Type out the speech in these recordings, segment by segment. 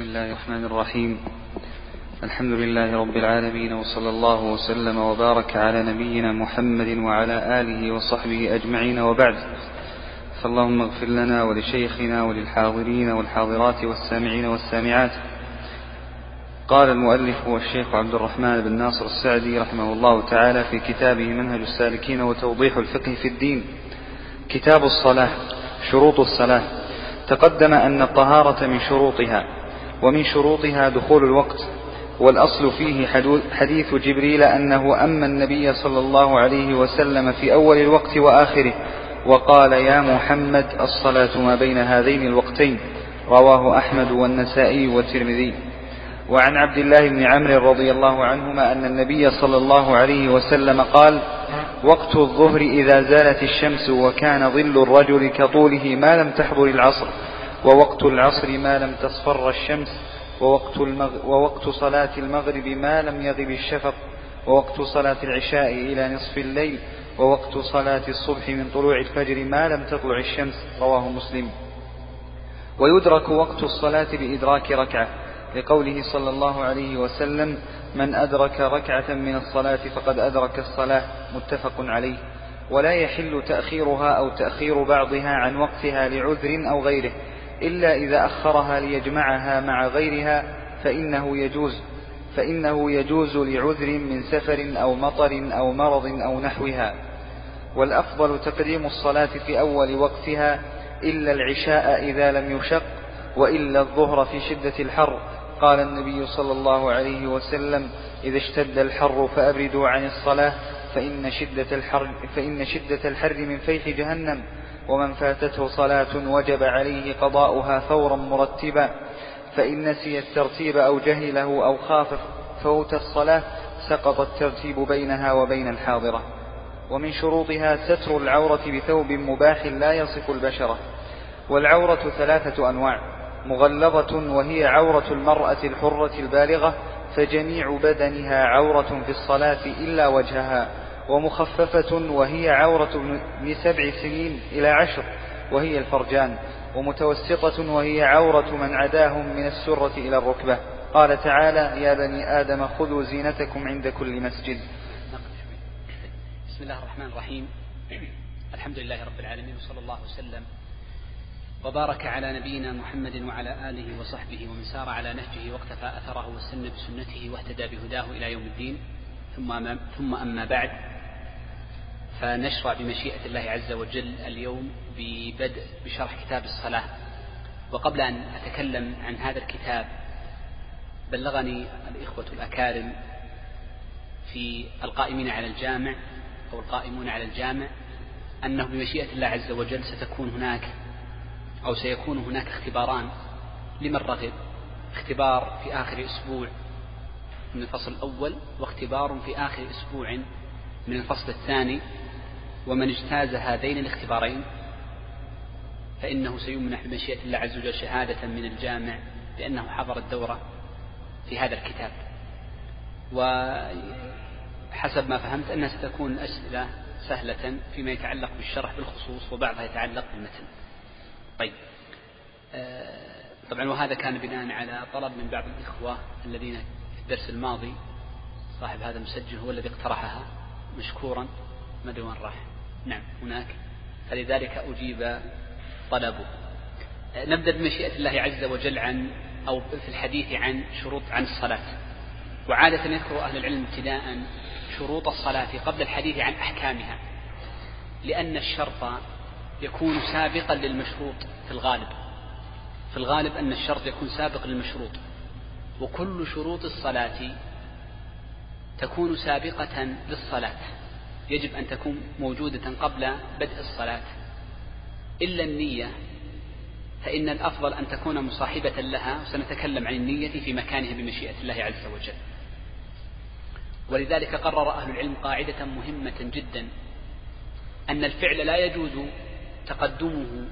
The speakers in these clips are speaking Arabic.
بسم الله الرحمن الرحيم. الحمد لله رب العالمين وصلى الله وسلم وبارك على نبينا محمد وعلى آله وصحبه أجمعين وبعد. فاللهم اغفر لنا ولشيخنا وللحاضرين والحاضرات والسامعين والسامعات. قال المؤلف هو الشيخ عبد الرحمن بن ناصر السعدي رحمه الله تعالى في كتابه منهج السالكين وتوضيح الفقه في الدين. كتاب الصلاة شروط الصلاة. تقدم أن الطهارة من شروطها. ومن شروطها دخول الوقت والأصل فيه حديث جبريل أنه أما النبي صلى الله عليه وسلم في أول الوقت وآخره وقال يا محمد الصلاة ما بين هذين الوقتين. رواه أحمد والنسائي والترمذي. وعن عبد الله بن عمرو رضي الله عنهما أن النبي صلى الله عليه وسلم قال وقت الظهر إذا زالت الشمس وكان ظل الرجل كطوله ما لم تحضر العصر. ووقت العصر ما لم تصفر الشمس ووقت, المغ... ووقت صلاة المغرب ما لم يغب الشفق ووقت صلاة العشاء إلى نصف الليل ووقت صلاة الصبح من طلوع الفجر ما لم تطلع الشمس رواه مسلم. ويدرك وقت الصلاة بإدراك ركعة لقوله صلى الله عليه وسلم من أدرك ركعة من الصلاة فقد أدرك الصلاة متفق عليه. ولا يحل تأخيرها أو تأخير بعضها عن وقتها لعذر أو غيره. إلا إذا أخرها ليجمعها مع غيرها فإنه يجوز فإنه يجوز لعذر من سفر أو مطر أو مرض أو نحوها. والأفضل تقديم الصلاة في أول وقتها إلا العشاء إذا لم يشق وإلا الظهر في شدة الحر. قال النبي صلى الله عليه وسلم إذا اشتد الحر فأبردوا عن الصلاة فإن شدة الحر, فإن شدة الحر من فيح جهنم. ومن فاتته صلاة وجب عليه قضاؤها فورا مرتبا فإن نسي الترتيب أو جهله أو خاف فوت الصلاة سقط الترتيب بينها وبين الحاضرة. ومن شروطها ستر العورة بثوب مباح لا يصف البشرة. والعورة ثلاثة أنواع مغلظة وهي عورة المرأة الحرة البالغة فجميع بدنها عورة في الصلاة إلا وجهها. ومخففة وهي عورة من سبع سنين إلى عشر وهي الفرجان ومتوسطة وهي عورة من عداهم من السرة إلى الركبة. قال تعالى يا بني آدم خذوا زينتكم عند كل مسجد. بسم الله الرحمن الرحيم. الحمد لله رب العالمين وصلى الله وسلم وبارك على نبينا محمد وعلى آله وصحبه ومن سار على نهجه واقتفى أثره واستنى بسنته واهتدى بهداه إلى يوم الدين. ثم ثم أما بعد. فنشرع بمشيئة الله عز وجل اليوم ببدء بشرح كتاب الصلاة. وقبل أن أتكلم عن هذا الكتاب بلغني الإخوة الأكارم في القائمين على الجامع أو القائمون على الجامع أنه بمشيئة الله عز وجل ستكون هناك أو سيكون هناك اختباران لمن رغب اختبار في آخر أسبوع من الفصل الأول واختبار في آخر أسبوع من الفصل الثاني ومن اجتاز هذين الاختبارين فإنه سيمنح بمشيئة الله عز وجل شهادة من الجامع بأنه حضر الدورة في هذا الكتاب. وحسب ما فهمت أنها ستكون أسئلة سهلة فيما يتعلق بالشرح بالخصوص وبعضها يتعلق بالمتن. طيب. آه، طبعا وهذا كان بناء على طلب من بعض الإخوة الذين في الدرس الماضي. صاحب هذا المسجل هو الذي اقترحها. مشكورا. ما وين راح. نعم هناك. فلذلك أجيب طلبه. نبدأ بمشيئة الله عز وجل عن أو في الحديث عن شروط عن الصلاة. وعادة يذكر أهل العلم ابتداء شروط الصلاة قبل الحديث عن أحكامها لأن الشرط يكون سابقا للمشروط في الغالب. في الغالب أن الشرط يكون سابق للمشروط. وكل شروط الصلاة تكون سابقة للصلاة. يجب أن تكون موجودة قبل بدء الصلاة. إلا النية فإن الأفضل أن تكون مصاحبة لها وسنتكلم عن النية في مكانها بمشيئة الله عز وجل. ولذلك قرر أهل العلم قاعدة مهمة جدا أن الفعل لا يجوز تقدمه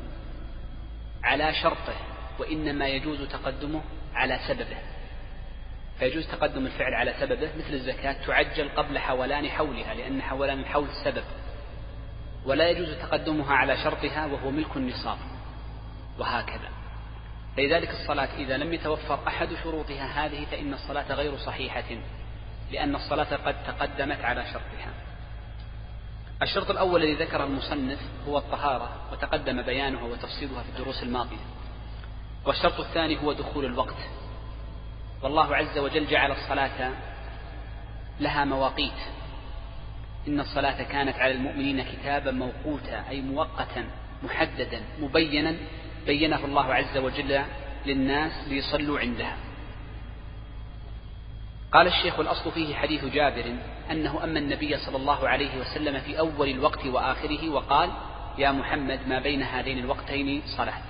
على شرطه وإنما يجوز تقدمه على سببه. فيجوز تقدم الفعل على سببه مثل الزكاة تعجل قبل حولان حولها لأن حولان الحول سبب. ولا يجوز تقدمها على شرطها وهو ملك النصاب. وهكذا. فلذلك الصلاة إذا لم يتوفر أحد شروطها هذه فإن الصلاة غير صحيحة لأن الصلاة قد تقدمت على شرطها. الشرط الأول الذي ذكره المصنف هو الطهارة وتقدم بيانها وتفصيلها في الدروس الماضية. والشرط الثاني هو دخول الوقت. والله عز وجل جعل الصلاة لها مواقيت. إن الصلاة كانت على المؤمنين كتابا موقوتا أي مؤقتا محددا مبينا بينه الله عز وجل للناس ليصلوا عندها. قال الشيخ الأصل فيه حديث جابر أنه أما النبي صلى الله عليه وسلم في أول الوقت وآخره وقال يا محمد ما بين هذين الوقتين صلاة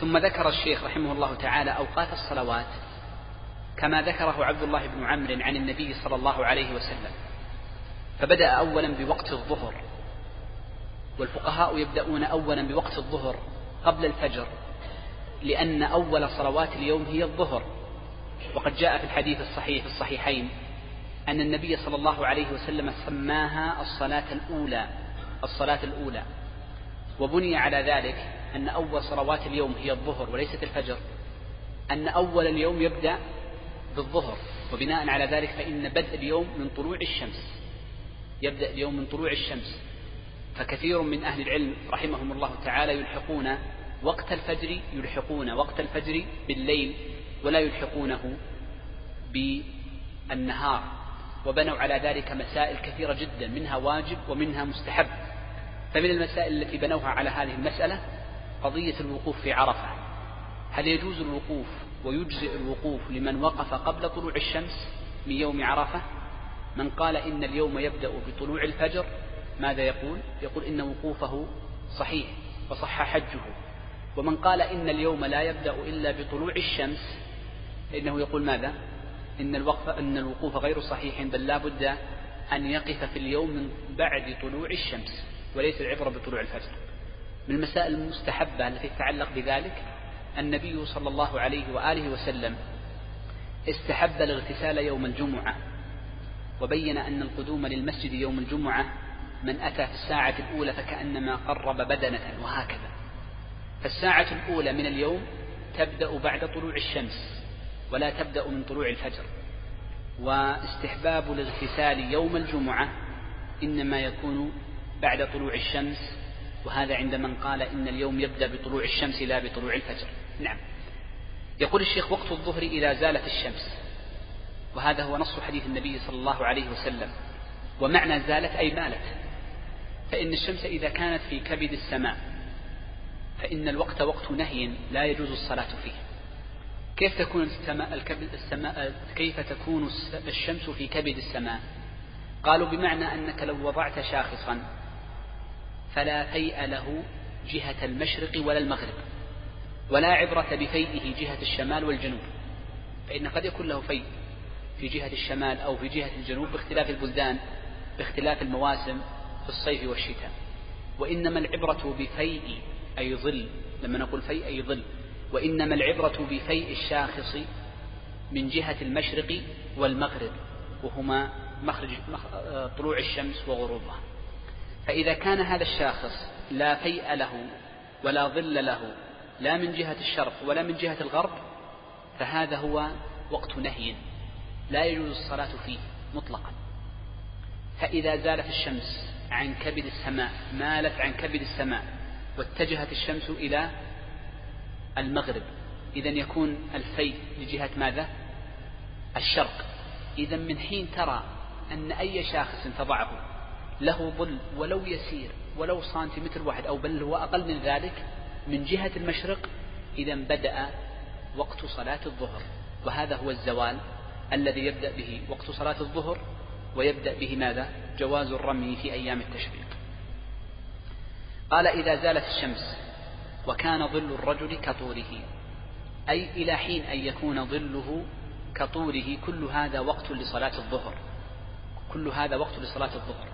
ثم ذكر الشيخ رحمه الله تعالى أوقات الصلوات كما ذكره عبد الله بن عمرو عن النبي صلى الله عليه وسلم. فبدأ أولا بوقت الظهر. والفقهاء يبدأون أولا بوقت الظهر قبل الفجر لأن أول صلوات اليوم هي الظهر. وقد جاء في الحديث الصحيح في الصحيحين أن النبي صلى الله عليه وسلم سماها الصلاة الأولى الصلاة الأولى. وبني على ذلك أن أول صلوات اليوم هي الظهر وليست الفجر. أن أول اليوم يبدأ بالظهر. وبناء على ذلك فإن بدء اليوم من طلوع الشمس. يبدأ اليوم من طلوع الشمس. فكثير من أهل العلم رحمهم الله تعالى يلحقون وقت الفجر يلحقون وقت الفجر بالليل ولا يلحقونه بالنهار. وبنوا على ذلك مسائل كثيرة جدا منها واجب ومنها مستحب. فمن المسائل التي بنوها على هذه المسألة قضية الوقوف في عرفة. هل يجوز الوقوف ويجزئ الوقوف لمن وقف قبل طلوع الشمس من يوم عرفة. من قال إن اليوم يبدأ بطلوع الفجر ماذا يقول؟ يقول إن وقوفه صحيح وصح حجه. ومن قال إن اليوم لا يبدأ إلا بطلوع الشمس فإنه يقول ماذا؟ إن الوقف أن الوقوف غير صحيح بل لا بد أن يقف في اليوم من بعد طلوع الشمس وليس العبرة بطلوع الفجر. من المسائل المستحبة التي تتعلق بذلك النبي صلى الله عليه وآله وسلم استحب الاغتسال يوم الجمعة وبين أن القدوم للمسجد يوم الجمعة من أتى في الساعة الأولى فكأنما قرب بدنة وهكذا. فالساعة الأولى من اليوم تبدأ بعد طلوع الشمس ولا تبدأ من طلوع الفجر. واستحباب الاغتسال يوم الجمعة إنما يكون بعد طلوع الشمس وهذا عند من قال إن اليوم يبدأ بطلوع الشمس لا بطلوع الفجر. نعم. يقول الشيخ وقت الظهر إذا زالت الشمس. وهذا هو نص حديث النبي صلى الله عليه وسلم. ومعنى زالت أي مالت. فإن الشمس إذا كانت في كبد السماء فإن الوقت وقت نهي لا يجوز الصلاة فيه. كيف تكون السماء الكبد السماء كيف تكون الشمس في كبد السماء؟ قالوا بمعنى أنك لو وضعت شاخصا فلا فيء له جهة المشرق ولا المغرب. ولا عبرة بفيئه جهة الشمال والجنوب فإن قد يكون له فيء في جهة الشمال أو في جهة الجنوب باختلاف البلدان باختلاف المواسم في الصيف والشتاء. وإنما العبرة بفيء أي ظل لما نقول فيء أي ظل وإنما العبرة بفيء الشاخص من جهة المشرق والمغرب وهما مخرج طلوع الشمس وغروبها. فإذا كان هذا الشاخص لا فيء له ولا ظل له لا من جهة الشرق ولا من جهة الغرب فهذا هو وقت نهي لا يجوز الصلاة فيه مطلقا فإذا زالت الشمس عن كبد السماء مالت عن كبد السماء واتجهت الشمس إلى المغرب إذا يكون الفيء لجهة ماذا؟ الشرق إذا من حين ترى أن أي شاخص تضعه له ظل ولو يسير ولو سنتيمتر واحد أو بل هو أقل من ذلك من جهة المشرق إذا بدأ وقت صلاة الظهر وهذا هو الزوال الذي يبدأ به وقت صلاة الظهر ويبدأ به ماذا؟ جواز الرمي في أيام التشريق. قال إذا زالت الشمس وكان ظل الرجل كطوله أي إلى حين أن يكون ظله كطوله كل هذا وقت لصلاة الظهر كل هذا وقت لصلاة الظهر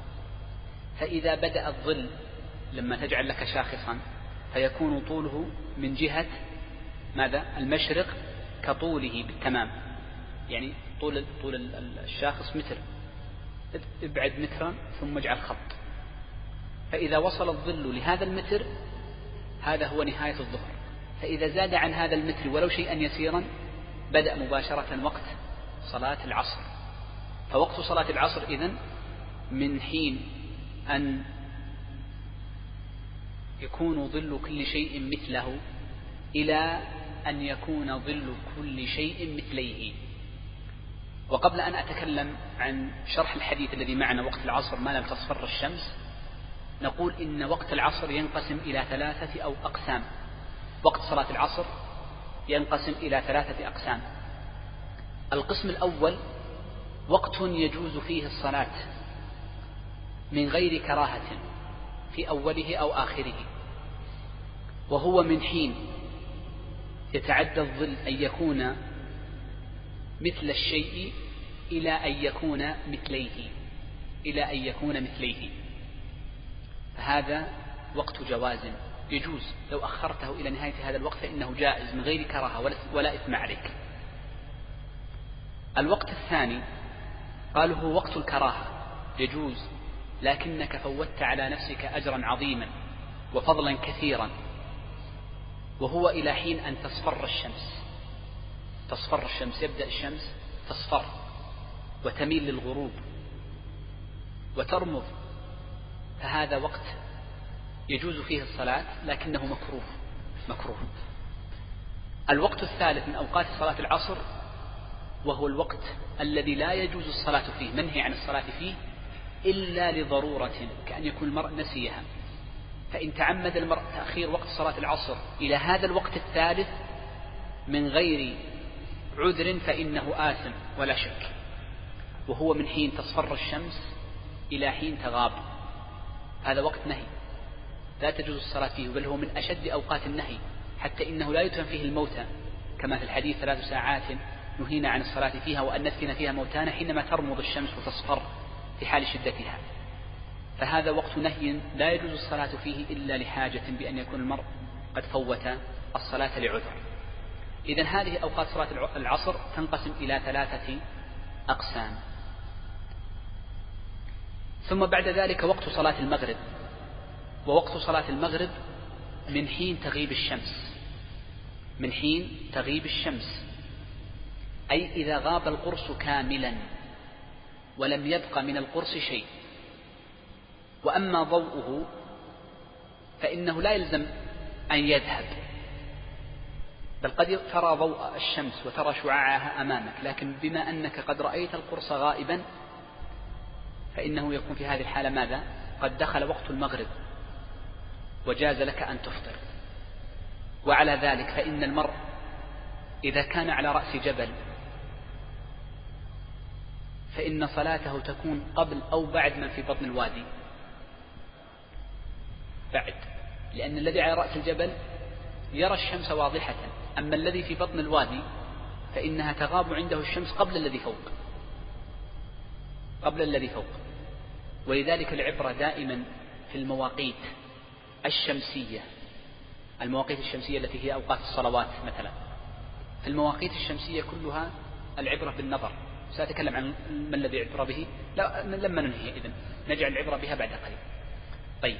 فإذا بدأ الظل لما تجعل لك شاخصا فيكون طوله من جهة ماذا؟ المشرق كطوله بالتمام. يعني طول طول الشاخص متر. ابعد مترا ثم اجعل خط. فإذا وصل الظل لهذا المتر هذا هو نهاية الظهر. فإذا زاد عن هذا المتر ولو شيئا يسيرا بدأ مباشرة وقت صلاة العصر. فوقت صلاة العصر إذن من حين أن يكون ظل كل شيء مثله إلى أن يكون ظل كل شيء مثليه. وقبل أن أتكلم عن شرح الحديث الذي معنا وقت العصر ما لم تصفر الشمس نقول إن وقت العصر ينقسم إلى ثلاثة أو أقسام. وقت صلاة العصر ينقسم إلى ثلاثة أقسام. القسم الأول وقت يجوز فيه الصلاة من غير كراهة في أوله أو آخره. وهو من حين يتعدى الظل أن يكون مثل الشيء إلى أن يكون مثليه إلى أن يكون مثليه. فهذا وقت جواز يجوز. لو أخرته إلى نهاية هذا الوقت فإنه جائز من غير كراهة ولا إثم عليك. الوقت الثاني قالوا هو وقت الكراهة. يجوز لكنك فوتت على نفسك أجرا عظيما وفضلا كثيرا. وهو إلى حين أن تصفر الشمس. تصفر الشمس يبدأ الشمس تصفر وتميل للغروب وترمض. فهذا وقت يجوز فيه الصلاة لكنه مكروه مكروه. الوقت الثالث من أوقات صلاة العصر وهو الوقت الذي لا يجوز الصلاة فيه منهي عن الصلاة فيه إلا لضرورة كأن يكون المرء نسيها. فإن تعمد المرء تأخير وقت صلاة العصر إلى هذا الوقت الثالث من غير عذر فإنه آثم ولا شك. وهو من حين تصفر الشمس إلى حين تغاب. هذا وقت نهي. لا تجوز الصلاة فيه بل هو من أشد أوقات النهي. حتى إنه لا يدفن فيه الموتى. كما في الحديث ثلاث ساعات نهينا عن الصلاة فيها وأن ندفن فيها موتانا حينما ترمض الشمس وتصفر في حال شدتها. فهذا وقت نهي لا يجوز الصلاة فيه إلا لحاجة بأن يكون المرء قد فوت الصلاة لعذر. إذا هذه أوقات صلاة العصر تنقسم إلى ثلاثة أقسام. ثم بعد ذلك وقت صلاة المغرب. ووقت صلاة المغرب من حين تغيب الشمس. من حين تغيب الشمس. أي إذا غاب القرص كاملا ولم يبق من القرص شيء. وأما ضوءه فإنه لا يلزم أن يذهب. بل قد ترى ضوء الشمس وترى شعاعها أمامك لكن بما أنك قد رأيت القرص غائبا فإنه يكون في هذه الحالة ماذا؟ قد دخل وقت المغرب وجاز لك أن تفطر. وعلى ذلك فإن المرء إذا كان على رأس جبل فإن صلاته تكون قبل أو بعد من في بطن الوادي. بعد. لأن الذي على رأس الجبل يرى الشمس واضحة. أما الذي في بطن الوادي فإنها تغاب عنده الشمس قبل الذي فوق. قبل الذي فوق. ولذلك العبرة دائما في المواقيت الشمسية. المواقيت الشمسية التي هي أوقات الصلوات مثلا. في المواقيت الشمسية كلها العبرة بالنظر. سأتكلم عن ما الذي عبر به. لا لما ننهي إذن. نجعل العبرة بها بعد قليل. طيب.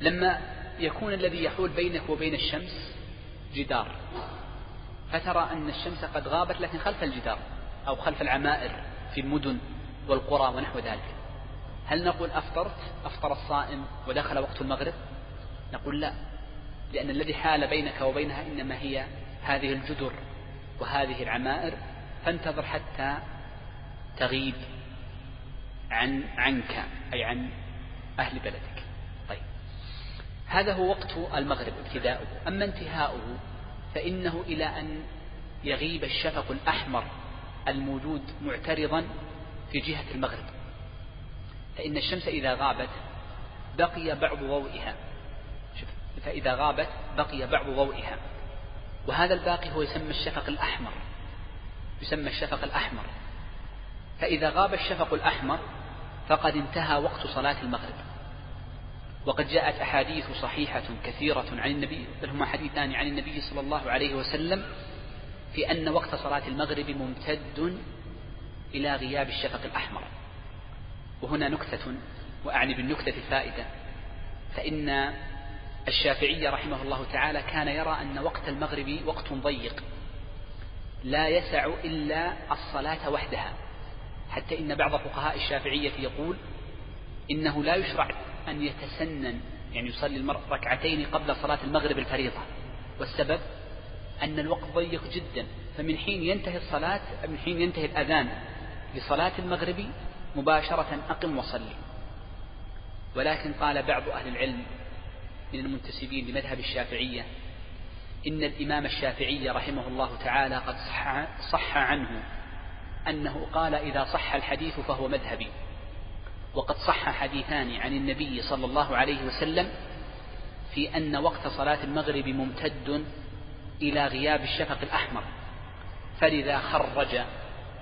لما يكون الذي يحول بينك وبين الشمس جدار. فترى أن الشمس قد غابت لكن خلف الجدار أو خلف العمائر في المدن والقرى ونحو ذلك. هل نقول أفطرت؟ أفطر الصائم ودخل وقت المغرب؟ نقول لا لأن الذي حال بينك وبينها إنما هي هذه الجدر وهذه العمائر. فانتظر حتى تغيب عن عنك أي عن أهل بلدك. هذا هو وقت المغرب ابتداؤه. أما انتهاؤه فإنه إلى أن يغيب الشفق الأحمر الموجود معترضا في جهة المغرب. فإن الشمس إذا غابت بقي بعض ضوئها. فإذا غابت بقي بعض ضوئها. وهذا الباقي هو يسمى الشفق الأحمر. يسمى الشفق الأحمر. فإذا غاب الشفق الأحمر فقد انتهى وقت صلاة المغرب. وقد جاءت أحاديث صحيحة كثيرة عن النبي بل هما حديثان عن النبي صلى الله عليه وسلم في أن وقت صلاة المغرب ممتد إلى غياب الشفق الأحمر. وهنا نكتة وأعني بالنكتة فائدة فإن الشافعي رحمه الله تعالى كان يرى أن وقت المغرب وقت ضيق لا يسع إلا الصلاة وحدها حتى إن بعض فقهاء الشافعية يقول إنه لا يشرع أن يتسنن يعني يصلي المرء ركعتين قبل صلاة المغرب الفريضة. والسبب؟ أن الوقت ضيق جدا. فمن حين ينتهي الصلاة من حين ينتهي الأذان لصلاة المغرب مباشرة أقم وصلي. ولكن قال بعض أهل العلم من المنتسبين لمذهب الشافعية إن الإمام الشافعي رحمه الله تعالى قد صح, صح عنه أنه قال إذا صح الحديث فهو مذهبي. وقد صح حديثان عن النبي صلى الله عليه وسلم في أن وقت صلاة المغرب ممتد إلى غياب الشفق الأحمر. فلذا خرج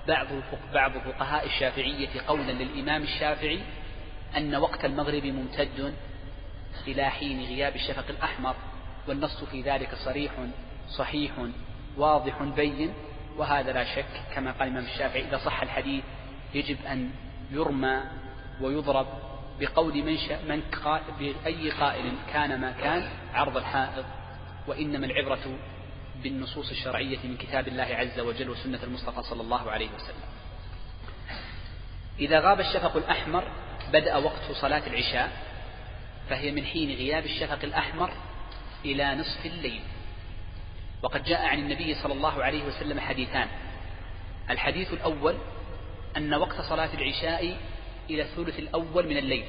بعض بعض فقهاء الشافعية قولا للإمام الشافعي أن وقت المغرب ممتد إلى حين غياب الشفق الأحمر والنص في ذلك صريح صحيح واضح بين وهذا لا شك كما قال الإمام الشافعي. إذا صح الحديث يجب أن يرمى ويضرب بقول من, شاء من قائل بأي قائل كان ما كان عرض الحائض وإنما العبرة بالنصوص الشرعية من كتاب الله عز وجل وسنة المصطفى صلى الله عليه وسلم. إذا غاب الشفق الأحمر بدأ وقت صلاة العشاء فهي من حين غياب الشفق الأحمر إلى نصف الليل. وقد جاء عن النبي صلى الله عليه وسلم حديثان. الحديث الأول أن وقت صلاة العشاء إلى الثلث الأول من الليل.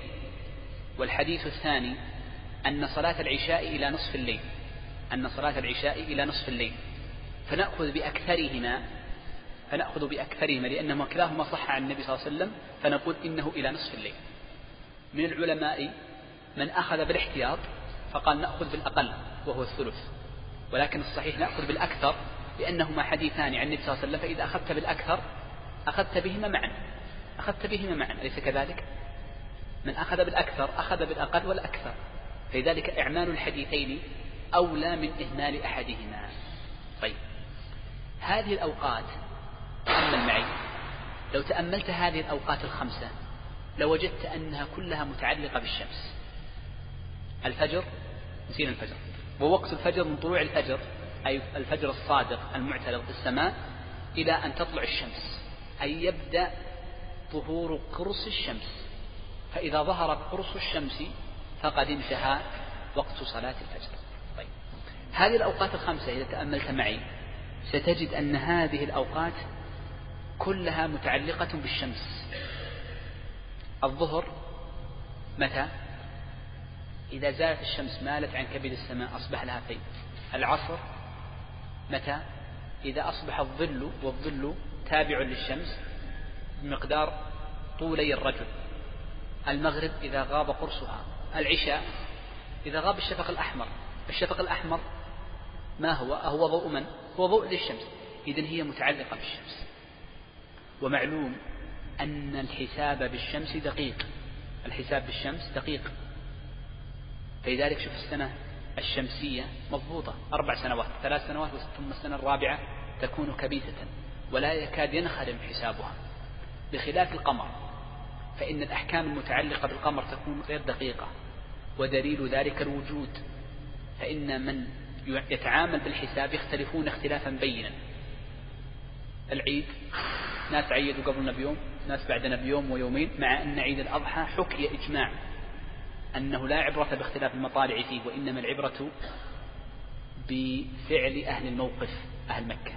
والحديث الثاني أن صلاة العشاء إلى نصف الليل. أن صلاة العشاء إلى نصف الليل. فنأخذ بأكثرهما فنأخذ بأكثرهما لأنهما كلاهما صح عن النبي صلى الله عليه وسلم فنقول إنه إلى نصف الليل. من العلماء من أخذ بالاحتياط فقال نأخذ بالأقل وهو الثلث. ولكن الصحيح نأخذ بالأكثر لأنهما حديثان عن النبي صلى الله عليه وسلم فإذا أخذت بالأكثر أخذت بهما معا. أخذت بهما معا أليس كذلك؟ من أخذ بالأكثر أخذ بالأقل والأكثر. فلذلك إعمال الحديثين أولى من إهمال أحدهما. طيب. هذه الأوقات تأمل معي لو تأملت هذه الأوقات الخمسة لوجدت أنها كلها متعلقة بالشمس. الفجر نسينا الفجر. ووقت الفجر من طلوع الفجر أي الفجر الصادق المعترض في السماء إلى أن تطلع الشمس. أي يبدأ ظهور قرص الشمس. فإذا ظهر قرص الشمس فقد انتهى وقت صلاة الفجر. طيب. هذه الأوقات الخمسة إذا تأملت معي ستجد أن هذه الأوقات كلها متعلقة بالشمس. الظهر متى؟ إذا زالت الشمس مالت عن كبد السماء أصبح لها فيء العصر متى؟ إذا أصبح الظل والظل تابع للشمس بمقدار طولي الرجل. المغرب إذا غاب قرصها. العشاء إذا غاب الشفق الأحمر. الشفق الأحمر ما هو؟ هو ضوء من؟ هو ضوء للشمس. إذن هي متعلقة بالشمس. ومعلوم أن الحساب بالشمس دقيق. الحساب بالشمس دقيق. فلذلك شوف السنة الشمسية مضبوطة. أربع سنوات. ثلاث سنوات ثم السنة الرابعة تكون كبيسة ولا يكاد ينخرم حسابها. بخلاف القمر فإن الأحكام المتعلقة بالقمر تكون غير دقيقة ودليل ذلك الوجود فإن من يتعامل بالحساب يختلفون اختلافا بينا. العيد ناس عيدوا قبلنا بيوم ناس بعدنا بيوم ويومين مع أن عيد الأضحى حكي إجماع أنه لا عبرة باختلاف المطالع فيه وإنما العبرة بفعل أهل الموقف أهل مكة.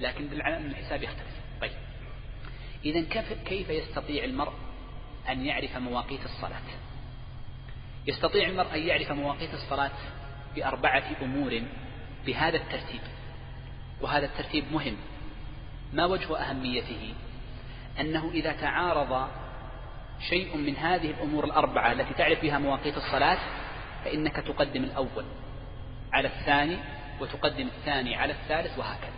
لكن بالعلم أن الحساب يختلف. إذا كيف يستطيع المرء أن يعرف مواقيت الصلاة؟ يستطيع المرء أن يعرف مواقيت الصلاة بأربعة أمور بهذا الترتيب. وهذا الترتيب مهم. ما وجه أهميته؟ أنه إذا تعارض شيء من هذه الأمور الأربعة التي تعرف بها مواقيت الصلاة فإنك تقدم الأول على الثاني وتقدم الثاني على الثالث وهكذا.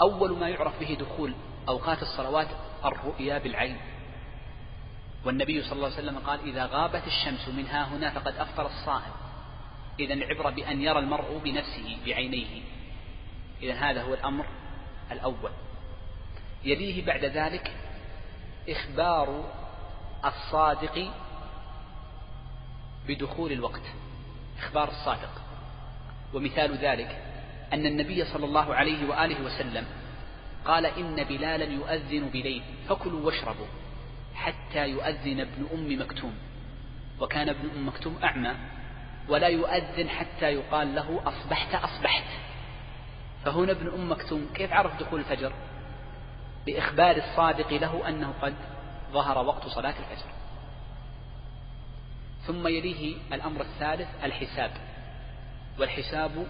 أول ما يعرف به دخول أوقات الصلوات الرؤيا بالعين. والنبي صلى الله عليه وسلم قال إذا غابت الشمس من ها هنا فقد أفطر الصائم. إذا العبرة بأن يرى المرء بنفسه بعينيه. إذا هذا هو الأمر الأول. يليه بعد ذلك إخبار الصادق بدخول الوقت. إخبار الصادق. ومثال ذلك أن النبي صلى الله عليه وآله وسلم قال إن بلالا يؤذن بليل فكلوا واشربوا حتى يؤذن ابن أم مكتوم. وكان ابن أم مكتوم أعمى ولا يؤذن حتى يقال له أصبحت أصبحت. فهنا ابن أم مكتوم كيف عرف دخول الفجر؟ بإخبار الصادق له أنه قد ظهر وقت صلاة الفجر. ثم يليه الأمر الثالث الحساب. والحساب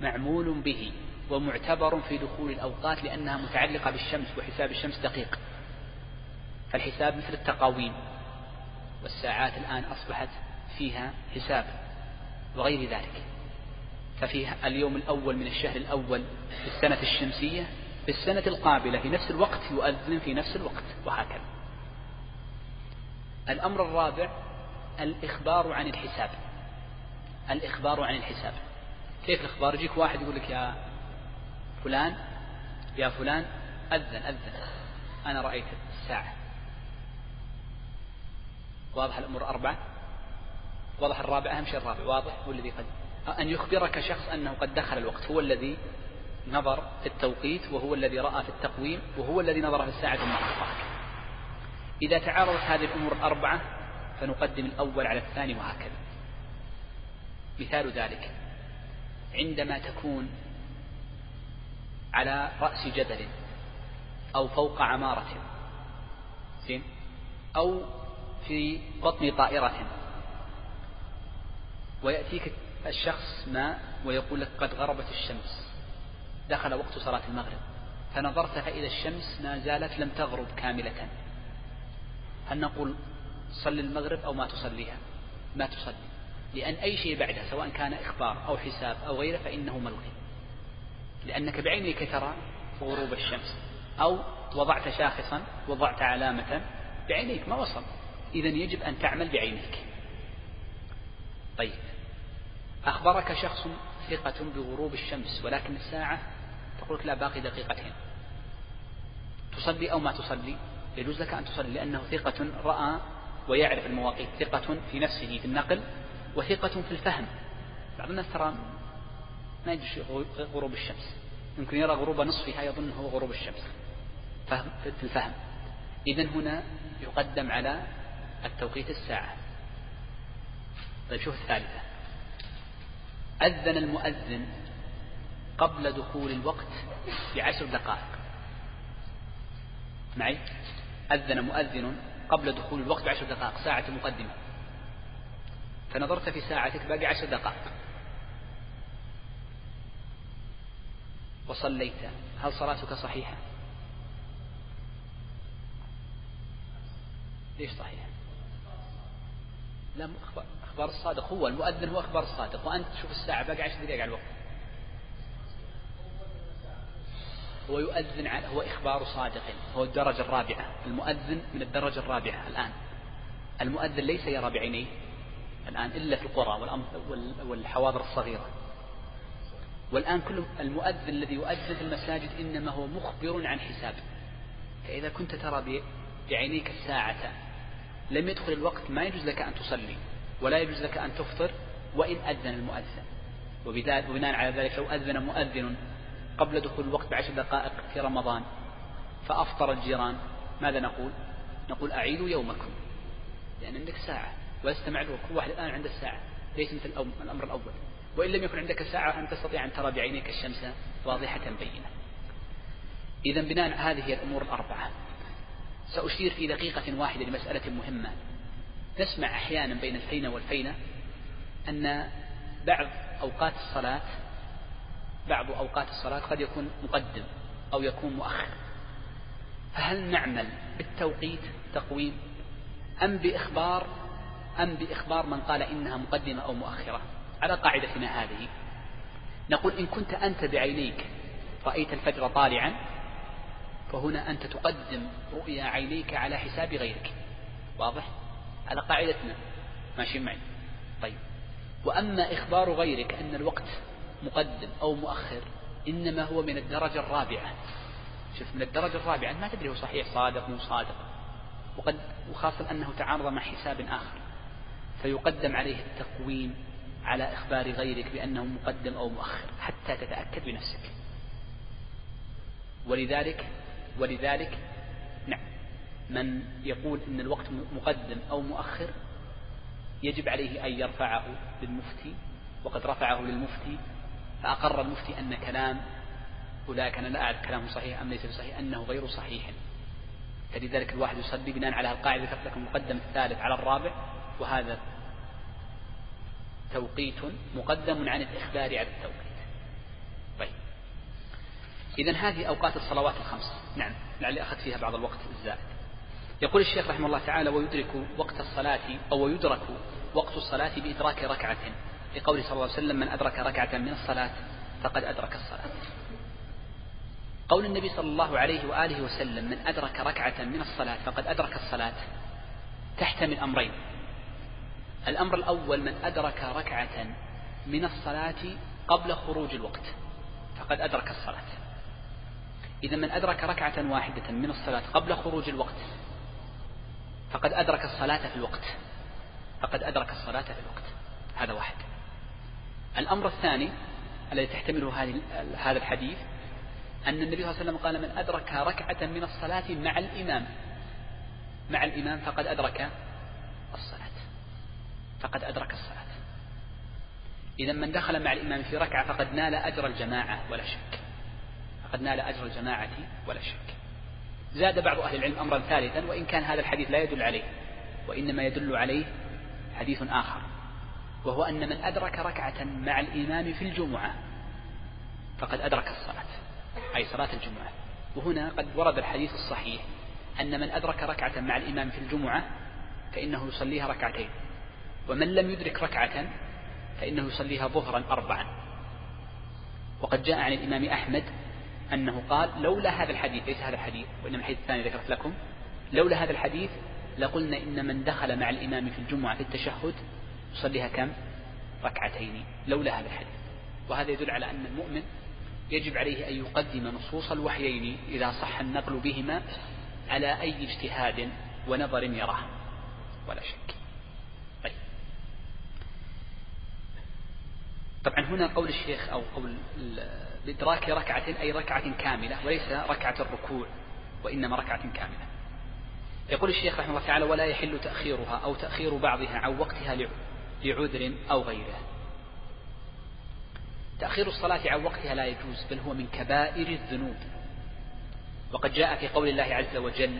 معمول به. ومعتبر في دخول الأوقات لأنها متعلقة بالشمس وحساب الشمس دقيق. فالحساب مثل التقاويم والساعات الآن أصبحت فيها حساب وغير ذلك. ففي اليوم الأول من الشهر الأول في السنة الشمسية في السنة القابلة في نفس الوقت يؤذن في نفس الوقت وهكذا. الأمر الرابع الإخبار عن الحساب. الإخبار عن الحساب. كيف الإخبار؟ يجيك واحد يقول لك يا فلان يا فلان أذن أذن. أنا رأيت الساعة. واضح الأمور أربعة؟ واضح الرابع؟ أهم شيء الرابع. واضح؟ هو الذي قد أن يخبرك شخص أنه قد دخل الوقت. هو الذي نظر في التوقيت وهو الذي رأى في التقويم وهو الذي نظر في الساعة ثم أخبرك. إذا تعارضت هذه الأمور الأربعة فنقدم الأول على الثاني وهكذا. مثال ذلك. عندما تكون على رأس جبل أو فوق عمارة. زين؟ أو في بطن طائرة. ويأتيك الشخص ما ويقول لك قد غربت الشمس. دخل وقت صلاة المغرب. فنظرت فإذا الشمس ما زالت لم تغرب كاملة. هل نقول صل المغرب أو ما تصليها؟ ما تصلي. لأن أي شيء بعدها سواء كان إخبار أو حساب أو غيره فإنه ملغي. لأنك بعينيك ترى غروب الشمس. أو وضعت شاخصا وضعت علامة بعينيك ما وصل. إذا يجب أن تعمل بعينيك. طيب. أخبرك شخص ثقة بغروب الشمس ولكن الساعة تقول لك لا باقي دقيقتين. تصلي أو ما تصلي؟ يجوز لك أن تصلي لأنه ثقة رأى ويعرف المواقيت. ثقة في نفسه في النقل وثقة في الفهم. بعض الناس ترى ما يدري غروب الشمس. يمكن يرى غروب نصفها يظن هو غروب الشمس. فهم؟ في الفهم. إذا هنا يقدم على التوقيت الساعة. طيب شوف الثالثة. أذن المؤذن قبل دخول الوقت بعشر دقائق. معي؟ أذن مؤذن قبل دخول الوقت بعشر دقائق ساعة مقدمة. فنظرت في ساعتك باقي عشر دقائق. وصليت. هل صلاتك صحيحة؟ ليش صحيحة؟ لا أخبار الصادق هو المؤذن هو أخبار الصادق. وأنت تشوف الساعة باقي عشر دقائق على الوقت. هو يؤذن على هو إخبار صادق. هو الدرجة الرابعة. المؤذن من الدرجة الرابعة الآن. المؤذن ليس يرى بعينيه. الآن إلا في القرى والحواضر الصغيرة. والآن كل المؤذن الذي يؤذن في المساجد إنما هو مخبر عن حساب فإذا كنت ترى بعينيك الساعة لم يدخل الوقت ما يجوز لك أن تصلي ولا يجوز لك أن تفطر وإن أذن المؤذن. وبناء على ذلك لو أذن مؤذن قبل دخول الوقت بعشر دقائق في رمضان فأفطر الجيران ماذا نقول؟ نقول أعيدوا يومكم لأن عندك ساعة واستمع الوقت. كل واحد الآن عنده الساعة ليس مثل الأمر الأول. وإن لم يكن عندك ساعة أن تستطيع أن ترى بعينيك الشمس واضحة بينة. إذا بناء هذه الأمور الأربعة سأشير في دقيقة واحدة لمسألة مهمة. نسمع أحيانا بين الفينة والفينة أن بعض أوقات الصلاة بعض أوقات الصلاة قد يكون مقدم أو يكون مؤخر. فهل نعمل بالتوقيت تقويم أم بإخبار أم بإخبار من قال إنها مقدمة أو مؤخرة؟ على قاعدتنا هذه؟ نقول إن كنت أنت بعينيك رأيت الفجر طالعا فهنا أنت تقدم رؤيا عينيك على حساب غيرك. واضح؟ على قاعدتنا. ماشي معي. طيب. وأما إخبار غيرك أن الوقت مقدم أو مؤخر إنما هو من الدرجة الرابعة. شوف من الدرجة الرابعة ما تدري هو صحيح صادق مو صادق. وقد وخاصة أنه تعارض مع حساب آخر. فيقدم عليه التقويم على إخبار غيرك بأنه مقدم أو مؤخر حتى تتأكد بنفسك. ولذلك ولذلك نعم من يقول أن الوقت مقدم أو مؤخر يجب عليه أن يرفعه للمفتي وقد رفعه للمفتي فأقر المفتي أن كلام أولئك أنا لا أعرف كلامه صحيح أم ليس بصحيح أنه غير صحيح. فلذلك الواحد يصلي بناء على القاعدة ذكرت لكم المقدم الثالث على الرابع وهذا توقيت مقدم عن الإخبار على التوقيت. طيب. إذا هذه أوقات الصلوات الخمس. نعم لعلي أخذت فيها بعض الوقت الزائد. يقول الشيخ رحمه الله تعالى ويدرك وقت الصلاة أو يدرك وقت الصلاة بإدراك ركعة. لقول صلى الله عليه وسلم من أدرك ركعة من الصلاة فقد أدرك الصلاة. قول النبي صلى الله عليه وآله وسلم من أدرك ركعة من الصلاة فقد أدرك الصلاة. تحتمل أمرين. الأمر الأول من أدرك ركعة من الصلاة قبل خروج الوقت. فقد أدرك الصلاة. إذا من أدرك ركعة واحدة من الصلاة قبل خروج الوقت فقد أدرك الصلاة في الوقت. فقد أدرك الصلاة في الوقت. هذا واحد. الأمر الثاني الذي تحتمله هذا الحديث أن النبي صلى الله عليه وسلم قال من أدرك ركعة من الصلاة مع الإمام. مع الإمام فقد أدرك فقد أدرك الصلاة. إذا من دخل مع الإمام في ركعة فقد نال أجر الجماعة ولا شك. فقد نال أجر الجماعة ولا شك. زاد بعض أهل العلم أمرا ثالثا وإن كان هذا الحديث لا يدل عليه وإنما يدل عليه حديث آخر وهو أن من أدرك ركعة مع الإمام في الجمعة فقد أدرك الصلاة أي صلاة الجمعة. وهنا قد ورد الحديث الصحيح أن من أدرك ركعة مع الإمام في الجمعة فإنه يصليها ركعتين. ومن لم يدرك ركعة فإنه يصليها ظهرا أربعا. وقد جاء عن الإمام أحمد أنه قال لولا هذا الحديث ليس هذا الحديث وإنما الحديث الثاني ذكرت لكم. لولا هذا الحديث لقلنا إن من دخل مع الإمام في الجمعة في التشهد يصليها كم؟ ركعتين. لولا هذا الحديث. وهذا يدل على أن المؤمن يجب عليه أن يقدم نصوص الوحيين إذا صح النقل بهما على أي اجتهاد ونظر يراه. ولا شك طيب طبعا هنا قول الشيخ أو قول بإدراك ركعة أي ركعة كاملة وليس ركعة الركوع وإنما ركعة كاملة. يقول الشيخ رحمه الله تعالى ولا يحل تأخيرها أو تأخير بعضها عن وقتها لعذر أو غيره. تأخير الصلاة عن وقتها لا يجوز بل هو من كبائر الذنوب. وقد جاء في قول الله عز وجل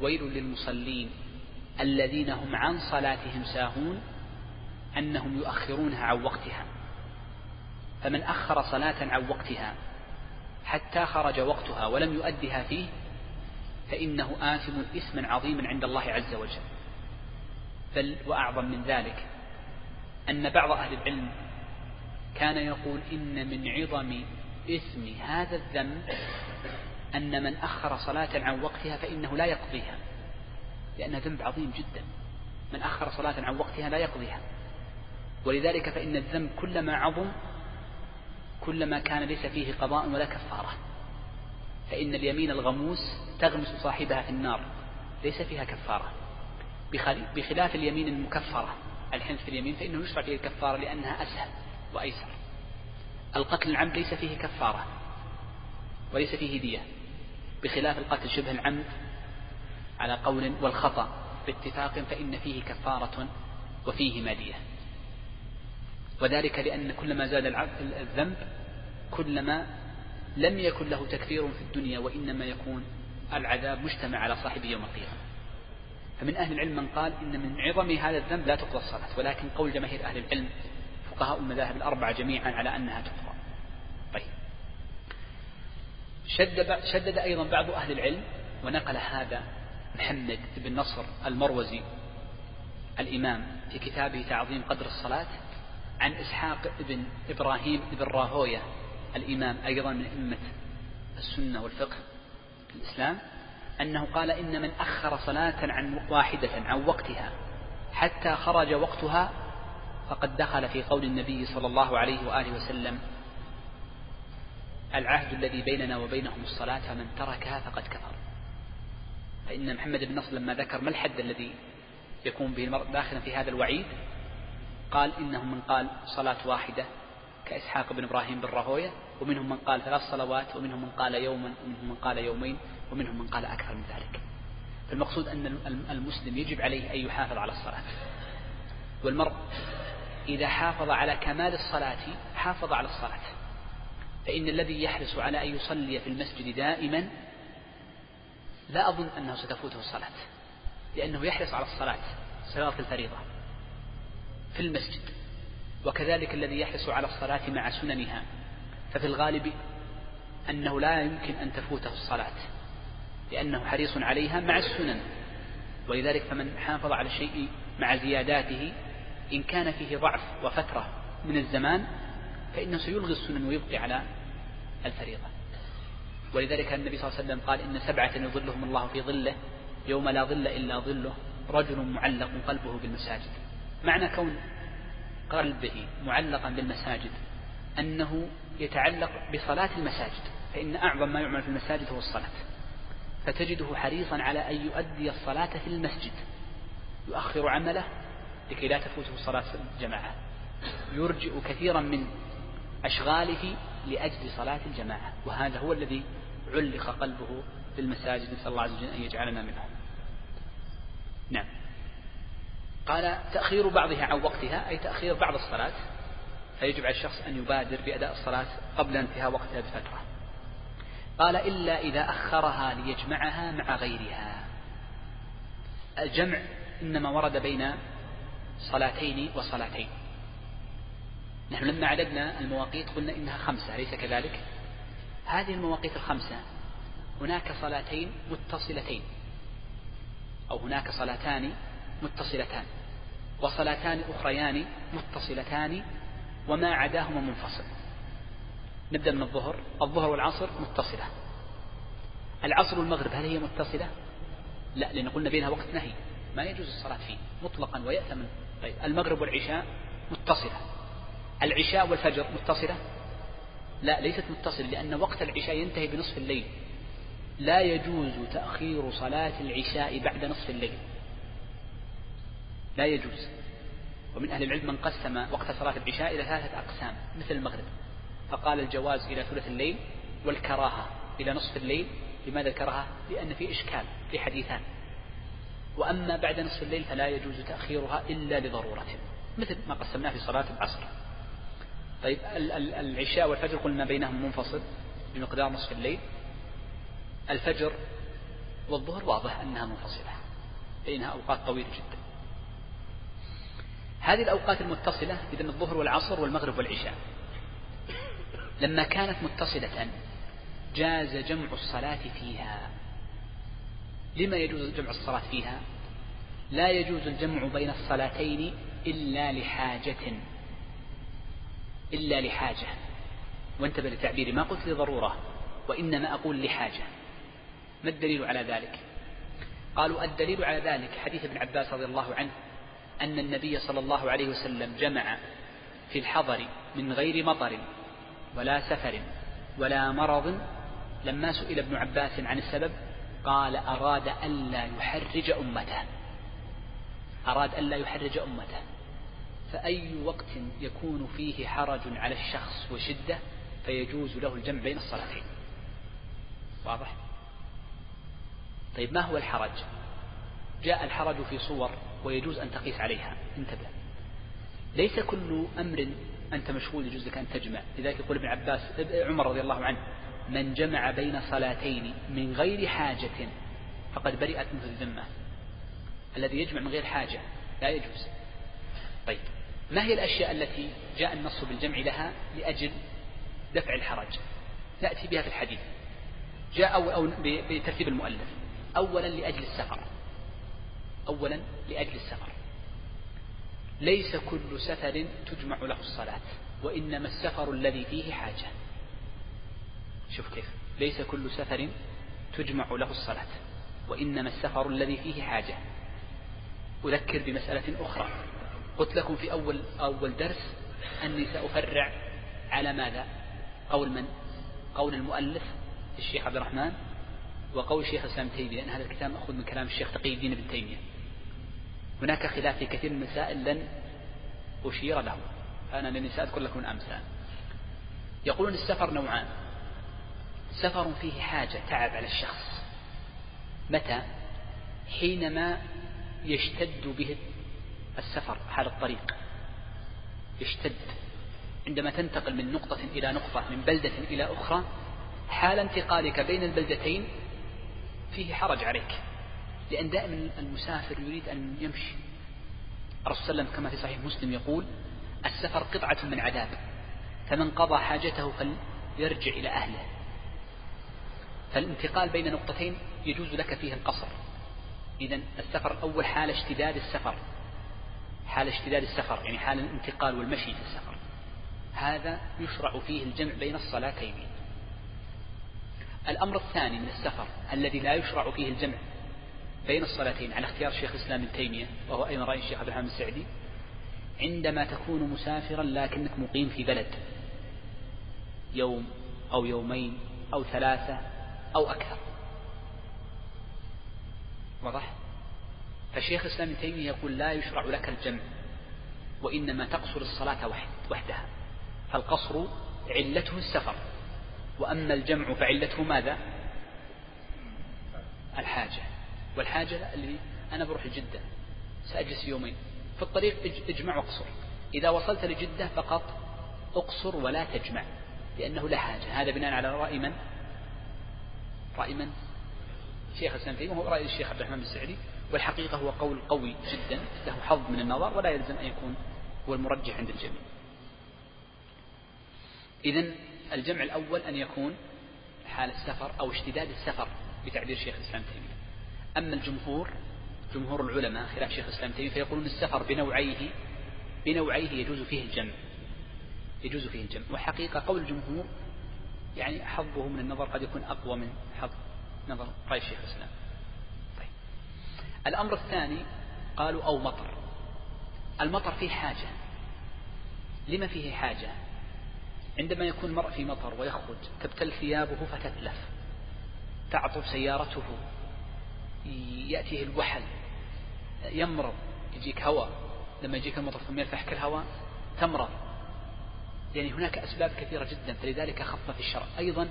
ويل للمصلين الذين هم عن صلاتهم ساهون أنهم يؤخرونها عن وقتها. فمن أخر صلاة عن وقتها حتى خرج وقتها ولم يؤدها فيه فإنه آثم إثما عظيما عند الله عز وجل. بل وأعظم من ذلك أن بعض أهل العلم كان يقول إن من عظم إثم هذا الذنب أن من أخر صلاة عن وقتها فإنه لا يقضيها لأنها ذنب عظيم جدا. من أخر صلاة عن وقتها لا يقضيها. ولذلك فإن الذنب كلما عظم كلما كان ليس فيه قضاء ولا كفارة. فإن اليمين الغموس تغمس صاحبها في النار ليس فيها كفارة. بخلاف اليمين المكفرة الحنث في اليمين فإنه يشرع فيه الكفارة لأنها أسهل وأيسر. القتل العمد ليس فيه كفارة وليس فيه دية بخلاف القتل شبه العمد على قول والخطأ باتفاق فإن فيه كفارة وفيه مادية وذلك لأن كلما زاد الذنب كلما لم يكن له تكفير في الدنيا وإنما يكون العذاب مجتمع على صاحبه يوم القيامة. فمن أهل العلم من قال إن من عظم هذا الذنب لا تقضى الصلاة ولكن قول جماهير أهل العلم فقهاء المذاهب الأربعة جميعا على أنها تقضى. طيب. شدد, شدد أيضا بعض أهل العلم ونقل هذا محمد بن نصر المروزي الإمام في كتابه تعظيم قدر الصلاة عن إسحاق بن إبراهيم بن راهوية الإمام أيضا من أئمة السنة والفقه في الإسلام أنه قال إن من أخر صلاة عن واحدة عن وقتها حتى خرج وقتها فقد دخل في قول النبي صلى الله عليه وآله وسلم العهد الذي بيننا وبينهم الصلاة فمن تركها فقد كفر. فإن محمد بن نصر لما ذكر ما الحد الذي يكون به المرء داخلا في هذا الوعيد قال إنهم من قال صلاة واحدة كإسحاق بن إبراهيم بن راهوية ومنهم من قال ثلاث صلوات ومنهم من قال يوما ومنهم من قال يومين ومنهم من قال أكثر من ذلك. فالمقصود أن المسلم يجب عليه أن يحافظ على الصلاة. والمرء إذا حافظ على كمال الصلاة حافظ على الصلاة. فإن الذي يحرص على أن يصلي في المسجد دائما لا أظن أنه ستفوته الصلاة لأنه يحرص على الصلاة صلاة الفريضة. في المسجد وكذلك الذي يحرص على الصلاة مع سننها ففي الغالب أنه لا يمكن أن تفوته الصلاة لأنه حريص عليها مع السنن ولذلك فمن حافظ على الشيء مع زياداته إن كان فيه ضعف وفترة من الزمان فإنه سيلغي السنن ويبقي على الفريضة. ولذلك النبي صلى الله عليه وسلم قال إن سبعة يظلهم الله في ظله يوم لا ظل إلا ظله رجل معلق قلبه بالمساجد. معنى كون قلبه معلقا بالمساجد أنه يتعلق بصلاة المساجد فإن أعظم ما يعمل في المساجد هو الصلاة. فتجده حريصا على أن يؤدي الصلاة في المسجد. يؤخر عمله لكي لا تفوته صلاة الجماعة. يرجئ كثيرا من أشغاله لأجل صلاة الجماعة. وهذا هو الذي علق قلبه بالمساجد نسأل الله عز وجل أن يجعلنا منهم. نعم. قال تأخير بعضها عن وقتها أي تأخير بعض الصلاة. فيجب على الشخص أن يبادر بأداء الصلاة قبل انتهاء وقتها بفترة. قال إلا إذا أخرها ليجمعها مع غيرها. الجمع إنما ورد بين صلاتين وصلاتين. نحن لما عددنا المواقيت قلنا إنها خمسة أليس كذلك؟ هذه المواقيت الخمسة هناك صلاتين متصلتين أو هناك صلاتان متصلتان. وصلاتان أخريان متصلتان وما عداهما منفصل. نبدأ من الظهر. الظهر والعصر متصلة. العصر والمغرب هل هي متصلة؟ لا لأن قلنا بينها وقت نهي. ما يجوز الصلاة فيه مطلقا ويأثم طيب المغرب والعشاء متصلة. العشاء والفجر متصلة؟ لا ليست متصلة لأن وقت العشاء ينتهي بنصف الليل. لا يجوز تأخير صلاة العشاء بعد نصف الليل. لا يجوز. ومن أهل العلم من قسم وقت صلاة العشاء إلى ثلاثة أقسام مثل المغرب. فقال الجواز إلى ثلث الليل والكراهة إلى نصف الليل. لماذا الكراهة؟ لأن في إشكال في حديثان. وأما بعد نصف الليل فلا يجوز تأخيرها إلا لضرورة مثل ما قسمناه في صلاة العصر. طيب العشاء والفجر قلنا بينهم منفصل بمقدار نصف الليل. الفجر والظهر واضح أنها منفصلة بينها أوقات طويلة جدا. هذه الأوقات المتصلة إذا الظهر والعصر والمغرب والعشاء. لما كانت متصلة جاز جمع الصلاة فيها. لما يجوز جمع الصلاة فيها؟ لا يجوز الجمع بين الصلاتين إلا لحاجة. إلا لحاجة. وانتبه لتعبيري ما قلت لضرورة وإنما أقول لحاجة. ما الدليل على ذلك؟ قالوا الدليل على ذلك حديث ابن عباس رضي الله عنه. أن النبي صلى الله عليه وسلم جمع في الحضر من غير مطر ولا سفر ولا مرض. لما سئل ابن عباس عن السبب قال أراد ألا يحرج أمته أراد ألا يحرج أمته. فأي وقت يكون فيه حرج على الشخص وشدة فيجوز له الجمع بين الصلاتين. واضح؟ طيب ما هو الحرج؟ جاء الحرج في صور ويجوز أن تقيس عليها. انتبه. ليس كل أمر أنت مشغول يجوز لك أن تجمع. لذلك يقول ابن عباس عمر رضي الله عنه من جمع بين صلاتين من غير حاجة فقد برئت منه الذمة. الذي يجمع من غير حاجة لا يجوز. طيب. ما هي الأشياء التي جاء النص بالجمع لها لأجل دفع الحرج؟ نأتي بها في الحديث. جاء أو, أو بترتيب المؤلف. أولا لأجل السفر. أولا لأجل السفر. ليس كل سفر تجمع له الصلاة وإنما السفر الذي فيه حاجة. شوف كيف. ليس كل سفر تجمع له الصلاة وإنما السفر الذي فيه حاجة. أذكر بمسألة أخرى. قلت لكم في أول أول درس أني سأفرع على ماذا؟ قول من؟ قول المؤلف الشيخ عبد الرحمن وقول الشيخ الإسلام تيمية لأن هذا الكتاب مأخوذ من كلام الشيخ تقي الدين ابن تيمية. هناك خلاف في كثير من المسائل لن أشير له أنا لاني سأذكر لكم أمثال يقولون السفر نوعان. سفر فيه حاجة تعب على الشخص. متى؟ حينما يشتد به السفر حال الطريق. يشتد. عندما تنتقل من نقطة إلى نقطة من بلدة إلى أخرى حال انتقالك بين البلدتين فيه حرج عليك. لأن دائما المسافر يريد أن يمشي. الرسول صلى الله عليه وسلم كما في صحيح مسلم يقول السفر قطعة من عذاب فمن قضى حاجته فليرجع إلى أهله. فالانتقال بين نقطتين يجوز لك فيه القصر. إذا السفر أول حال اشتداد السفر. حال اشتداد السفر يعني حال الانتقال والمشي في السفر. هذا يشرع فيه الجمع بين الصلاتين. الأمر الثاني من السفر الذي لا يشرع فيه الجمع بين الصلاتين على اختيار شيخ الإسلام ابن تيمية وهو أيضا رأي الشيخ عبد الرحمن السعدي عندما تكون مسافرا لكنك مقيم في بلد يوم أو يومين أو ثلاثة أو أكثر. واضح؟ فشيخ الإسلام ابن تيمية يقول لا يشرع لك الجمع وإنما تقصر الصلاة وحدها. فالقصر علته السفر وأما الجمع فعلته ماذا؟ الحاجة. والحاجة اللي أنا بروح لجدة سأجلس يومين. في الطريق اجمع واقصر. إذا وصلت لجدة فقط اقصر ولا تجمع لأنه لا حاجة. هذا بناء على رأي من؟ رأي من؟ شيخ الإسلام تيمية وهو رأي الشيخ عبد الرحمن السعدي. والحقيقة هو قول قوي جدا له حظ من النظر ولا يلزم أن يكون هو المرجح عند الجميع. إذا الجمع الأول أن يكون حال السفر أو اشتداد السفر بتعبير شيخ الإسلام تيمية. أما الجمهور جمهور العلماء خلاف شيخ الإسلام تيمية فيقولون السفر بنوعيه بنوعيه يجوز فيه الجمع يجوز فيه الجمع. وحقيقة قول الجمهور يعني حظه من النظر قد يكون أقوى من حظ نظر رأي شيخ الإسلام. طيب. الأمر الثاني قالوا أو مطر. المطر فيه حاجة. لما فيه حاجة؟ عندما يكون المرء في مطر ويخرج تبتل ثيابه فتتلف تعطب سيارته يأتيه الوحل يمرض يجيك هواء لما يجيك المطر ثم يرفعك الهواء تمرض. يعني هناك أسباب كثيرة جدا فلذلك خفف الشرع. أيضا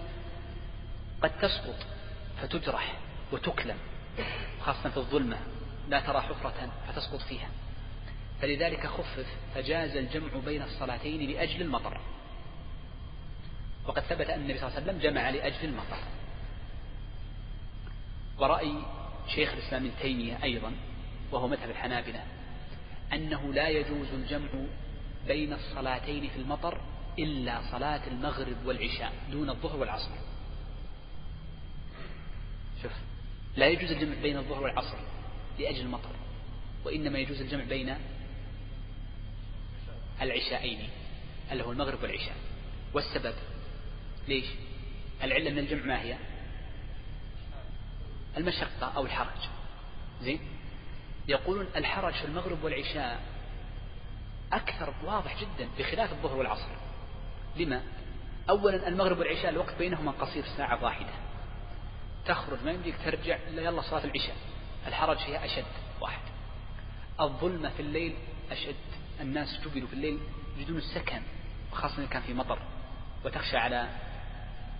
قد تسقط فتجرح وتكلم خاصة في الظلمة لا ترى حفرة فتسقط فيها. فلذلك خفف فجاز الجمع بين الصلاتين لأجل المطر. وقد ثبت أن النبي صلى الله عليه وسلم جمع لأجل المطر. ورأي شيخ الإسلام ابن تيمية أيضا وهو مذهب الحنابلة أنه لا يجوز الجمع بين الصلاتين في المطر إلا صلاة المغرب والعشاء دون الظهر والعصر. شوف لا يجوز الجمع بين الظهر والعصر لأجل المطر وإنما يجوز الجمع بين العشاءين اللي هو المغرب والعشاء. والسبب ليش؟ العلة من الجمع ما هي؟ المشقة أو الحرج. زين؟ يقولون الحرج في المغرب والعشاء أكثر واضح جدا بخلاف الظهر والعصر. لما؟ أولا المغرب والعشاء الوقت بينهما قصير ساعة واحدة. تخرج ما يمديك ترجع إلا يلا صلاة العشاء. الحرج فيها أشد واحد. الظلمة في الليل أشد. الناس جبلوا في الليل يجدون السكن خاصة إذا كان في مطر وتخشى على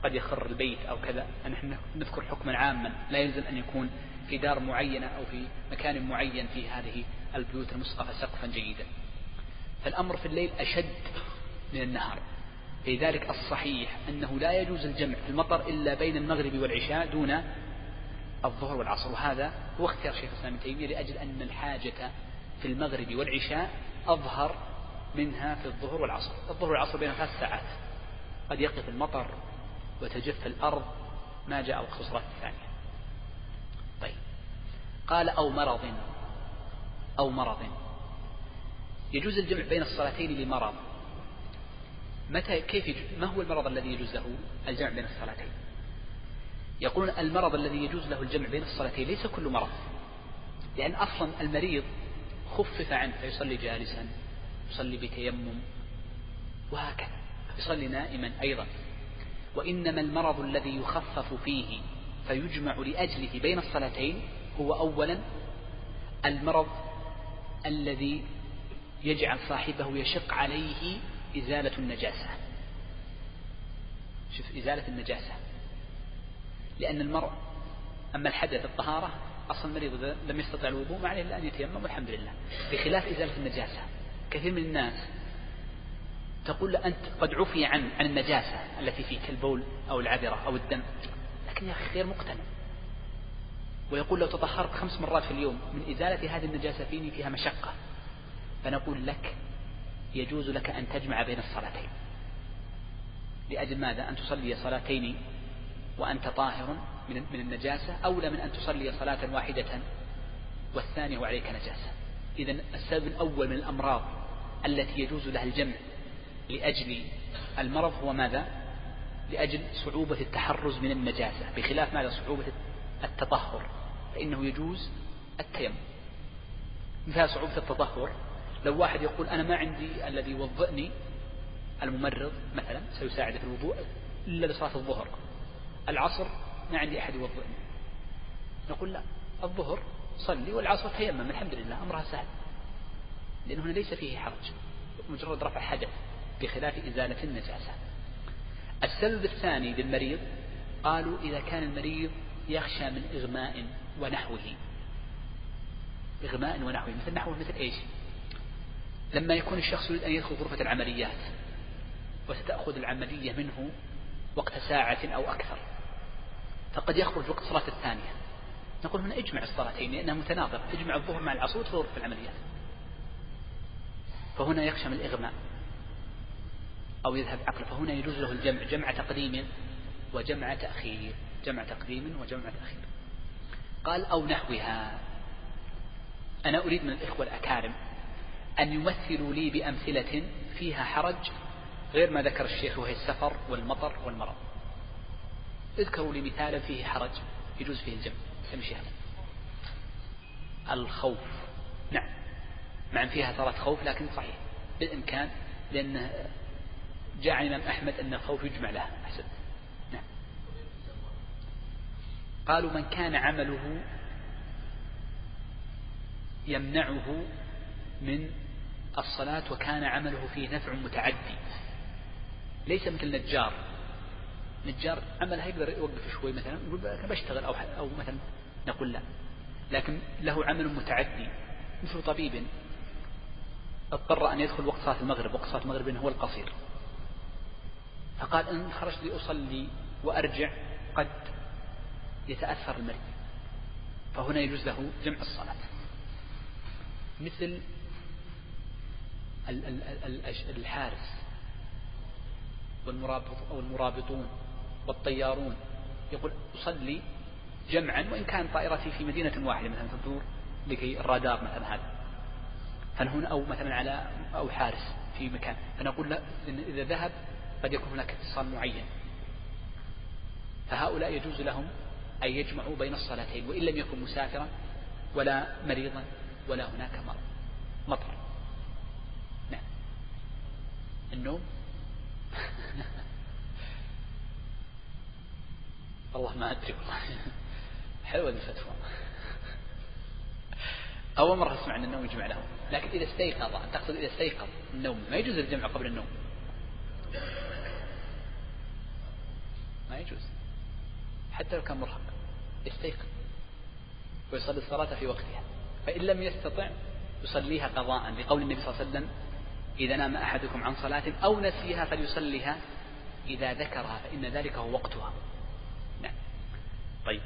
قد يخر البيت أو كذا نحن نذكر حكما عاما لا يلزم أن يكون في دار معينة أو في مكان معين في هذه البيوت المسقفة سقفا جيدا. فالأمر في الليل أشد من النهار. لذلك الصحيح أنه لا يجوز الجمع في المطر إلا بين المغرب والعشاء دون الظهر والعصر. وهذا هو اختيار شيخ الإسلام ابن تيمية لأجل أن الحاجة في المغرب والعشاء أظهر منها في الظهر والعصر. الظهر والعصر بين ثلاث ساعات. قد يقف المطر وتجف الأرض ما جاء الصلاة الثانية. طيب. قال أو مرض. أو مرض. يجوز الجمع بين الصلاتين لمرض. متى كيف يجوز؟ ما هو المرض الذي يجوز له الجمع بين الصلاتين. يقولون المرض الذي يجوز له الجمع بين الصلاتين ليس كل مرض. لأن أصلا المريض خفف عنه فيصلي جالسا يصلي بتيمم وهكذا. يصلي نائما أيضا. وإنما المرض الذي يخفف فيه فيجمع لأجله بين الصلاتين هو أولا المرض الذي يجعل صاحبه يشق عليه إزالة النجاسة. شوف إزالة النجاسة. لأن المرء أما الحدث الطهارة أصلا المريض لم يستطع الوضوء ما عليه إلا أن يتيمم والحمد لله. بخلاف إزالة النجاسة كثير من الناس تقول له أنت قد عفي عن عن النجاسة التي فيك البول أو العذرة أو الدم. لكن يا أخي غير مقتنع. ويقول لو تطهرت خمس مرات في اليوم من إزالة هذه النجاسة فيني فيها مشقة. فنقول لك يجوز لك أن تجمع بين الصلاتين. لأجل ماذا؟ أن تصلي صلاتين وأنت طاهر من من النجاسة أولى من أن تصلي صلاة واحدة والثانية وعليك نجاسة. إذا السبب الأول من الأمراض التي يجوز لها الجمع لأجل المرض هو ماذا؟ لأجل صعوبة التحرز من النجاسة بخلاف ماذا؟ صعوبة التطهر فإنه يجوز التيمم. مثال صعوبة التطهر؟ لو واحد يقول أنا ما عندي الذي يوضئني الممرض مثلا سيساعد في الوضوء إلا لصلاة الظهر. العصر ما عندي أحد يوضئني. نقول لا الظهر صلي والعصر تيمم الحمد لله أمرها سهل. لأنه هنا ليس فيه حرج مجرد رفع حدث. بخلاف إزالة النجاسة. السبب الثاني للمريض قالوا إذا كان المريض يخشى من إغماء ونحوه. إغماء ونحوه مثل نحوه مثل إيش؟ لما يكون الشخص يريد أن يدخل غرفة العمليات وستأخذ العملية منه وقت ساعة أو أكثر فقد يخرج وقت صلاة الثانية. نقول هنا اجمع الصلاتين لأنها متناظرة اجمع الظهر مع العصر في غرفة العمليات. فهنا يخشى من الإغماء أو يذهب عقله. فهنا يجوز له الجمع جمع تقديم وجمع تأخير جمع تقديم وجمع تأخير. قال أو نحوها. أنا أريد من الإخوة الأكارم أن يمثلوا لي بأمثلة فيها حرج غير ما ذكر الشيخ وهي السفر والمطر والمرض. اذكروا لي مثالا فيه حرج يجوز فيه الجمع. تمشي الخوف. نعم. مع أن فيها صلاة خوف لكن صحيح. بالإمكان لأن جاء عن الإمام أحمد أن الخوف يجمع له أحسن نعم. قالوا من كان عمله يمنعه من الصلاة وكان عمله فيه نفع متعدي. ليس مثل نجار. نجار عمله يقدر يوقف شوي مثلا يقول بشتغل أو أو مثلا نقول لا. لكن له عمل متعدي مثل طبيب اضطر أن يدخل وقت صلاة المغرب وقت صلاة المغرب هو القصير. فقال إن خرجت لأصلي وأرجع قد يتأثر المريض فهنا يجوز له جمع الصلاة. مثل الحارس والمرابط أو المرابطون والطيارون. يقول أصلي جمعا وإن كان طائرتي في مدينة واحدة مثلا تدور لكي الرادار مثلا هذا. فهنا أو مثلا على أو حارس في مكان. فنقول إذا ذهب قد يكون هناك اتصال معين. فهؤلاء يجوز لهم أن يجمعوا بين الصلاتين وإن لم يكن مسافرا ولا مريضا ولا هناك مرض مطر. نعم. النوم؟ والله ما أدري والله. حلوة الفتوى. أول مرة أسمع أن النوم يجمع لهم لكن إذا استيقظ تقصد إذا استيقظ النوم ما يجوز الجمع قبل النوم. ما يجوز. حتى لو كان مرهق يستيقظ ويصلي الصلاة في وقتها. فإن لم يستطع يصليها قضاء. لقول النبي صلى الله عليه وسلم إذا نام أحدكم عن صلاة أو نسيها فليصليها. إذا ذكرها فإن ذلك هو وقتها. نعم. طيب.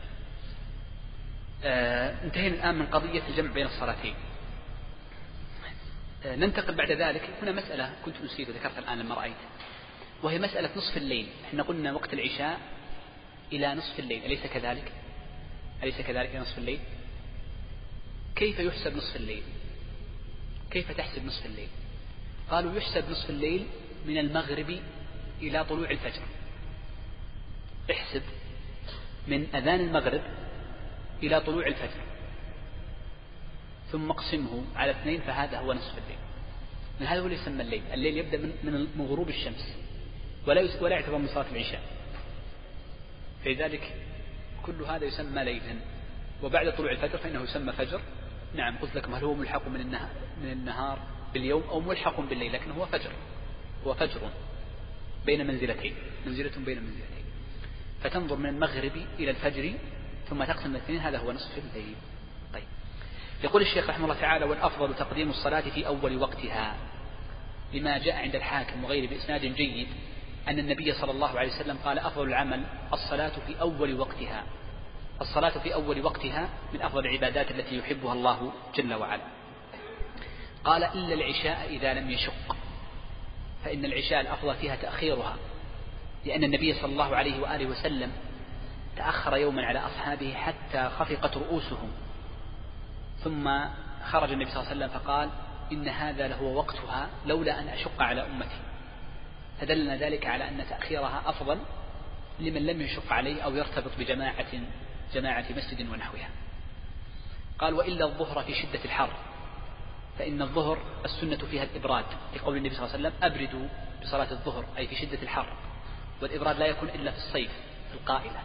آه انتهينا الآن من قضية الجمع بين الصلاتين. ننتقل بعد ذلك. هنا مسألة كنت نسيت وذكرتها الآن لما رأيت. وهي مسألة نصف الليل. إحنا قلنا وقت العشاء إلى نصف الليل. أليس كذلك؟ أليس كذلك نصف الليل؟ كيف يحسب نصف الليل؟ كيف تحسب نصف الليل؟ قالوا يحسب نصف الليل من المغرب إلى طلوع الفجر. احسب من أذان المغرب إلى طلوع الفجر. ثم اقسمه على اثنين فهذا هو نصف الليل. من هذا هو اللي يسمى الليل. الليل يبدأ من من غروب الشمس. ولا ولا يعتبر من صلاة العشاء. فلذلك كل هذا يسمى ليلا. وبعد طلوع الفجر فإنه يسمى فجر. نعم قلت لكم هل هو ملحق من النهار, من النهار باليوم أو ملحق بالليل لكن هو فجر. هو فجر بين منزلتين. منزلة بين منزلتين. فتنظر من المغرب إلى الفجر ثم تقسم الاثنين هذا هو نصف الليل. يقول الشيخ رحمه الله تعالى والأفضل تقديم الصلاة في أول وقتها. لما جاء عند الحاكم وغيره بإسناد جيد أن النبي صلى الله عليه وسلم قال أفضل العمل الصلاة في أول وقتها. الصلاة في أول وقتها من أفضل العبادات التي يحبها الله جل وعلا. قال إلا العشاء إذا لم يشق. فإن العشاء الأفضل فيها تأخيرها لأن النبي صلى الله عليه وآله وسلم تأخر يوما على أصحابه حتى خفقت رؤوسهم. ثم خرج النبي صلى الله عليه وسلم فقال إن هذا لهو وقتها لولا أن أشق على أمتي. فدلنا ذلك على أن تأخيرها أفضل لمن لم يشق عليه أو يرتبط بجماعة جماعة مسجد ونحوها. قال وإلا الظهر في شدة الحر فإن الظهر السنة فيها الإبراد. لقول النبي صلى الله عليه وسلم أبردوا بصلاة الظهر أي في شدة الحر. والإبراد لا يكون إلا في الصيف في القائلة.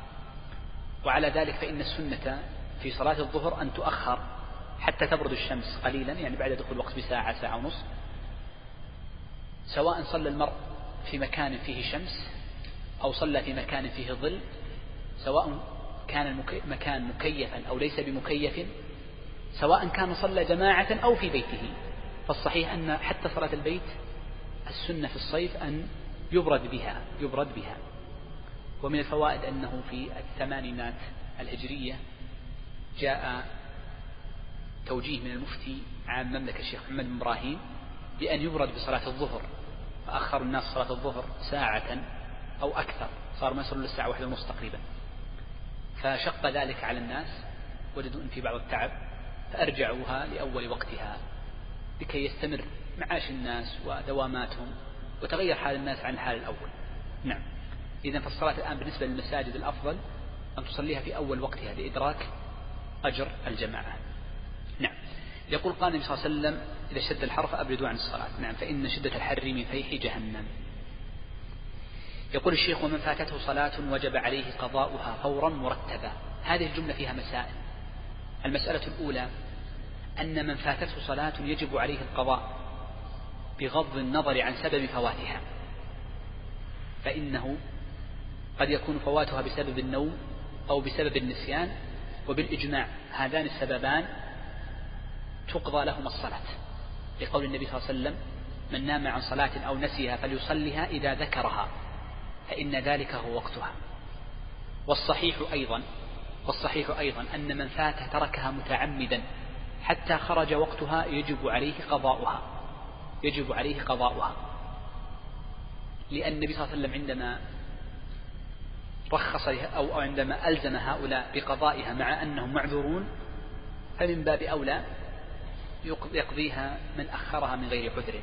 وعلى ذلك فإن السنة في صلاة الظهر أن تؤخر حتى تبرد الشمس قليلا يعني بعد دخول الوقت بساعة ساعة ونصف سواء صلى المرء في مكان فيه شمس أو صلى في مكان فيه ظل سواء كان المكان مكيفا أو ليس بمكيف سواء كان صلى جماعة أو في بيته. فالصحيح أن حتى صلاة البيت السنة في الصيف أن يبرد بها يبرد بها. ومن الفوائد أنه في الثمانينات الهجرية جاء توجيه من المفتي عام مملكة الشيخ محمد بن إبراهيم بأن يبرد بصلاة الظهر فأخر الناس صلاة الظهر ساعة أو أكثر صار ما يصلون للساعة واحدة ونصف تقريبا. فشق ذلك على الناس وجدوا أن في بعض التعب فأرجعوها لأول وقتها لكي يستمر معاش الناس ودواماتهم وتغير حال الناس عن الحال الأول. نعم. إذا فالصلاة الآن بالنسبة للمساجد الأفضل أن تصليها في أول وقتها لإدراك أجر الجماعة. نعم. يقول قال النبي صلى الله عليه وسلم إذا شد الحر فأبردوا عن الصلاة. نعم فإن شدة الحر من فيح جهنم. يقول الشيخ ومن فاتته صلاة وجب عليه قضاؤها فورا مرتبا هذه الجملة فيها مسائل. المسألة الأولى أن من فاتته صلاة يجب عليه القضاء بغض النظر عن سبب فواتها. فإنه قد يكون فواتها بسبب النوم أو بسبب النسيان وبالإجماع هذان السببان تقضى لهما الصلاة. لقول النبي صلى الله عليه وسلم من نام عن صلاة أو نسيها فليصلها إذا ذكرها فإن ذلك هو وقتها. والصحيح أيضا والصحيح أيضا أن من فات تركها متعمدا حتى خرج وقتها يجب عليه قضاؤها يجب عليه قضاؤها. لأن النبي صلى الله عليه وسلم عندما رخص أو عندما ألزم هؤلاء بقضائها مع أنهم معذورون فمن باب أولى يقضيها من أخرها من غير عذر.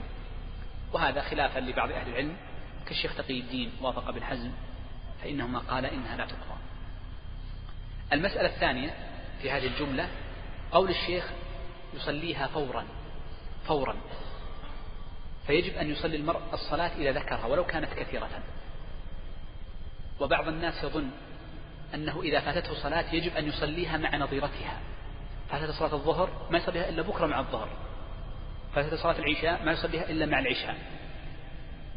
وهذا خلافا لبعض أهل العلم. كالشيخ تقي الدين وافق بالحزم فإنه ما قال إنها لا تقضى. المسألة الثانية في هذه الجملة قول الشيخ يصليها فورا فورا. فيجب أن يصلي المرء الصلاة إذا ذكرها ولو كانت كثيرة. وبعض الناس يظن أنه إذا فاتته صلاة يجب أن يصليها مع نظيرتها. فاتته صلاة الظهر؟ ما يصليها إلا بكرة مع الظهر. فاتته صلاة العشاء؟ ما يصليها إلا مع العشاء.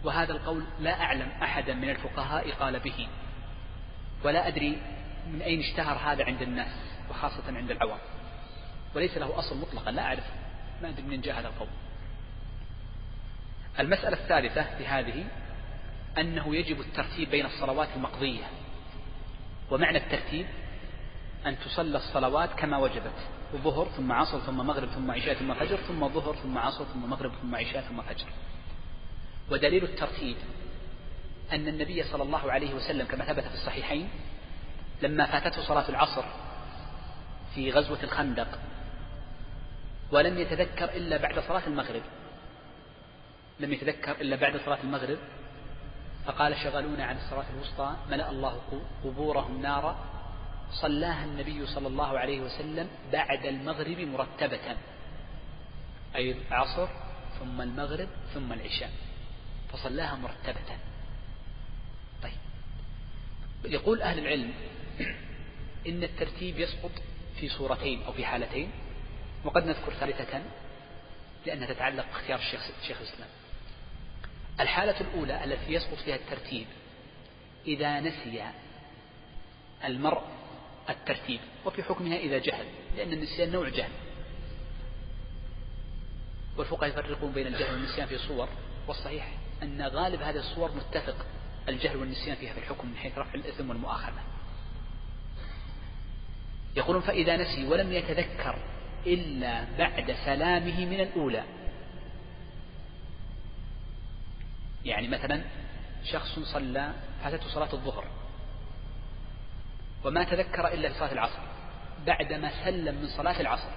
وهذا القول لا أعلم أحدا من الفقهاء قال به. ولا أدري من أين اشتهر هذا عند الناس وخاصة عند العوام. وليس له أصل مطلقا لا أعرف. ما أدري منين جاء هذا القول. المسألة الثالثة في هذه أنه يجب الترتيب بين الصلوات المقضية. ومعنى الترتيب أن تصلى الصلوات كما وجبت. ظهر ثم عصر ثم مغرب ثم عشاء ثم فجر ثم ظهر ثم عصر ثم مغرب ثم عشاء ثم فجر. ودليل الترتيب أن النبي صلى الله عليه وسلم كما ثبت في الصحيحين لما فاتته صلاة العصر في غزوة الخندق ولم يتذكر إلا بعد صلاة المغرب. لم يتذكر إلا بعد صلاة المغرب فقال شغلونا عن الصلاة الوسطى ملأ الله قبورهم نارا صلاها النبي صلى الله عليه وسلم بعد المغرب مرتبة. أي العصر ثم المغرب ثم العشاء. فصلاها مرتبة. طيب. يقول أهل العلم إن الترتيب يسقط في صورتين أو في حالتين وقد نذكر ثالثة لأنها تتعلق باختيار الشيخ شيخ الإسلام. الحالة الأولى التي يسقط فيها الترتيب إذا نسي المرء الترتيب وفي حكمها إذا جهل لأن النسيان نوع جهل. والفقهاء يفرقون بين الجهل والنسيان في صور والصحيح أن غالب هذه الصور متفق الجهل والنسيان فيها في الحكم من حيث رفع الإثم والمؤاخذة. يقولون فإذا نسي ولم يتذكر إلا بعد سلامه من الأولى. يعني مثلا شخص صلى فاتته صلاة الظهر. وما تذكر إلا في صلاة العصر. بعدما سلم من صلاة العصر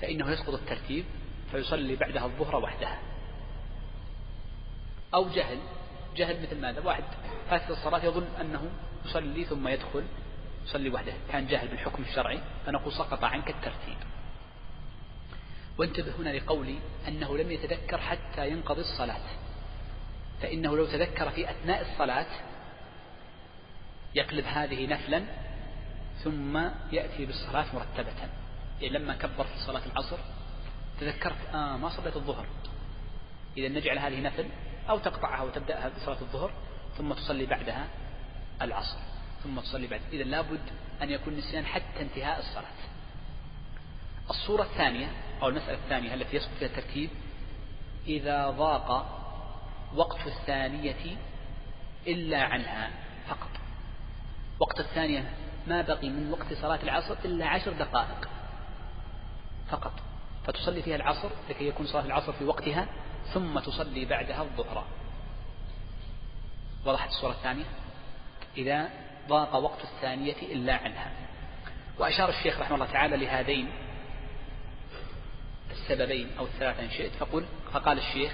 فإنه يسقط الترتيب فيصلي بعدها الظهر وحدها. أو جهل جهل مثل ماذا؟ واحد فاتت الصلاة يظن أنه يصلي ثم يدخل يصلي وحده. كان جاهل بالحكم الشرعي فنقول سقط عنك الترتيب. وانتبه هنا لقولي أنه لم يتذكر حتى ينقضي الصلاة. فإنه لو تذكر في أثناء الصلاة يقلب هذه نفلا ثم يأتي بالصلاة مرتبة. يعني لما كبر في صلاة العصر تذكرت آه ما صليت الظهر. إذا نجعل هذه نفل أو تقطعها وتبدأها بصلاة الظهر ثم تصلي بعدها العصر. ثم تصلي بعد. إذا لابد أن يكون نسيان حتى انتهاء الصلاة. الصورة الثانية أو المسألة الثانية التي يسقط فيها الترتيب إذا ضاق وقت الثانية إلا عنها فقط. وقت الثانية ما بقي من وقت صلاة العصر إلا عشر دقائق فقط. فتصلي فيها العصر لكي يكون صلاة العصر في وقتها ثم تصلي بعدها الظهر. وضحت الصورة الثانية؟ إذا ضاق وقت الثانية إلا عنها. وأشار الشيخ رحمه الله تعالى لهذين السببين أو الثلاثة إن شئت فقل فقال الشيخ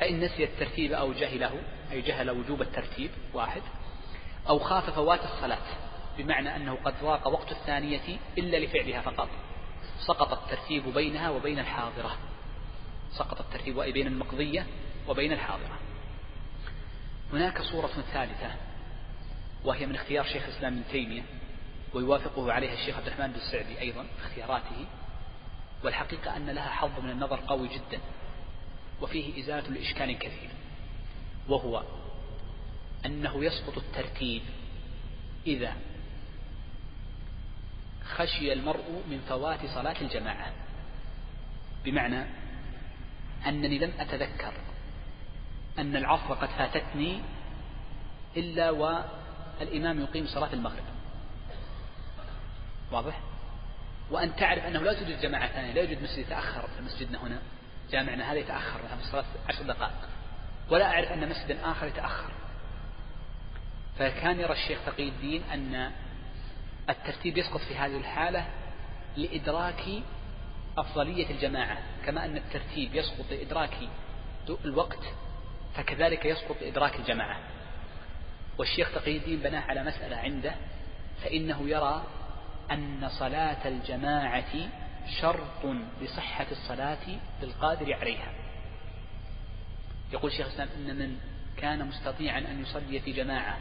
فإن نسي الترتيب أو جهله أي جهل وجوب الترتيب واحد. أو خاف فوات الصلاة بمعنى أنه قد ضاق وقت الثانية إلا لفعلها فقط. سقط الترتيب بينها وبين الحاضرة. سقط الترتيب أي بين المقضية وبين الحاضرة. هناك صورة ثالثة وهي من اختيار شيخ الإسلام ابن تيمية ويوافقه عليها الشيخ عبد الرحمن بن السعدي أيضا في اختياراته. والحقيقة أن لها حظ من النظر قوي جدا وفيه إزالة لإشكال كثير وهو أنه يسقط الترتيب إذا خشي المرء من فوات صلاة الجماعة. بمعنى أنني لم أتذكر أن العصر قد فاتتني إلا والإمام يقيم صلاة المغرب. واضح؟ وأن تعرف أنه لا توجد جماعة ثانية لا يوجد مسجد يتأخر. في مسجدنا هنا جامعنا هذا يتأخر في الصلاة عشر دقائق. ولا أعرف أن مسجدا آخر يتأخر. فكان يرى الشيخ تقي الدين أن الترتيب يسقط في هذه الحالة لإدراك أفضلية الجماعة. كما أن الترتيب يسقط لإدراك الوقت فكذلك يسقط لإدراك الجماعة. والشيخ تقي الدين بناه على مسألة عنده فإنه يرى أن صلاة الجماعة شرط لصحة الصلاة للقادر عليها. يقول شيخ الإسلام إن من كان مستطيعا أن يصلي في جماعة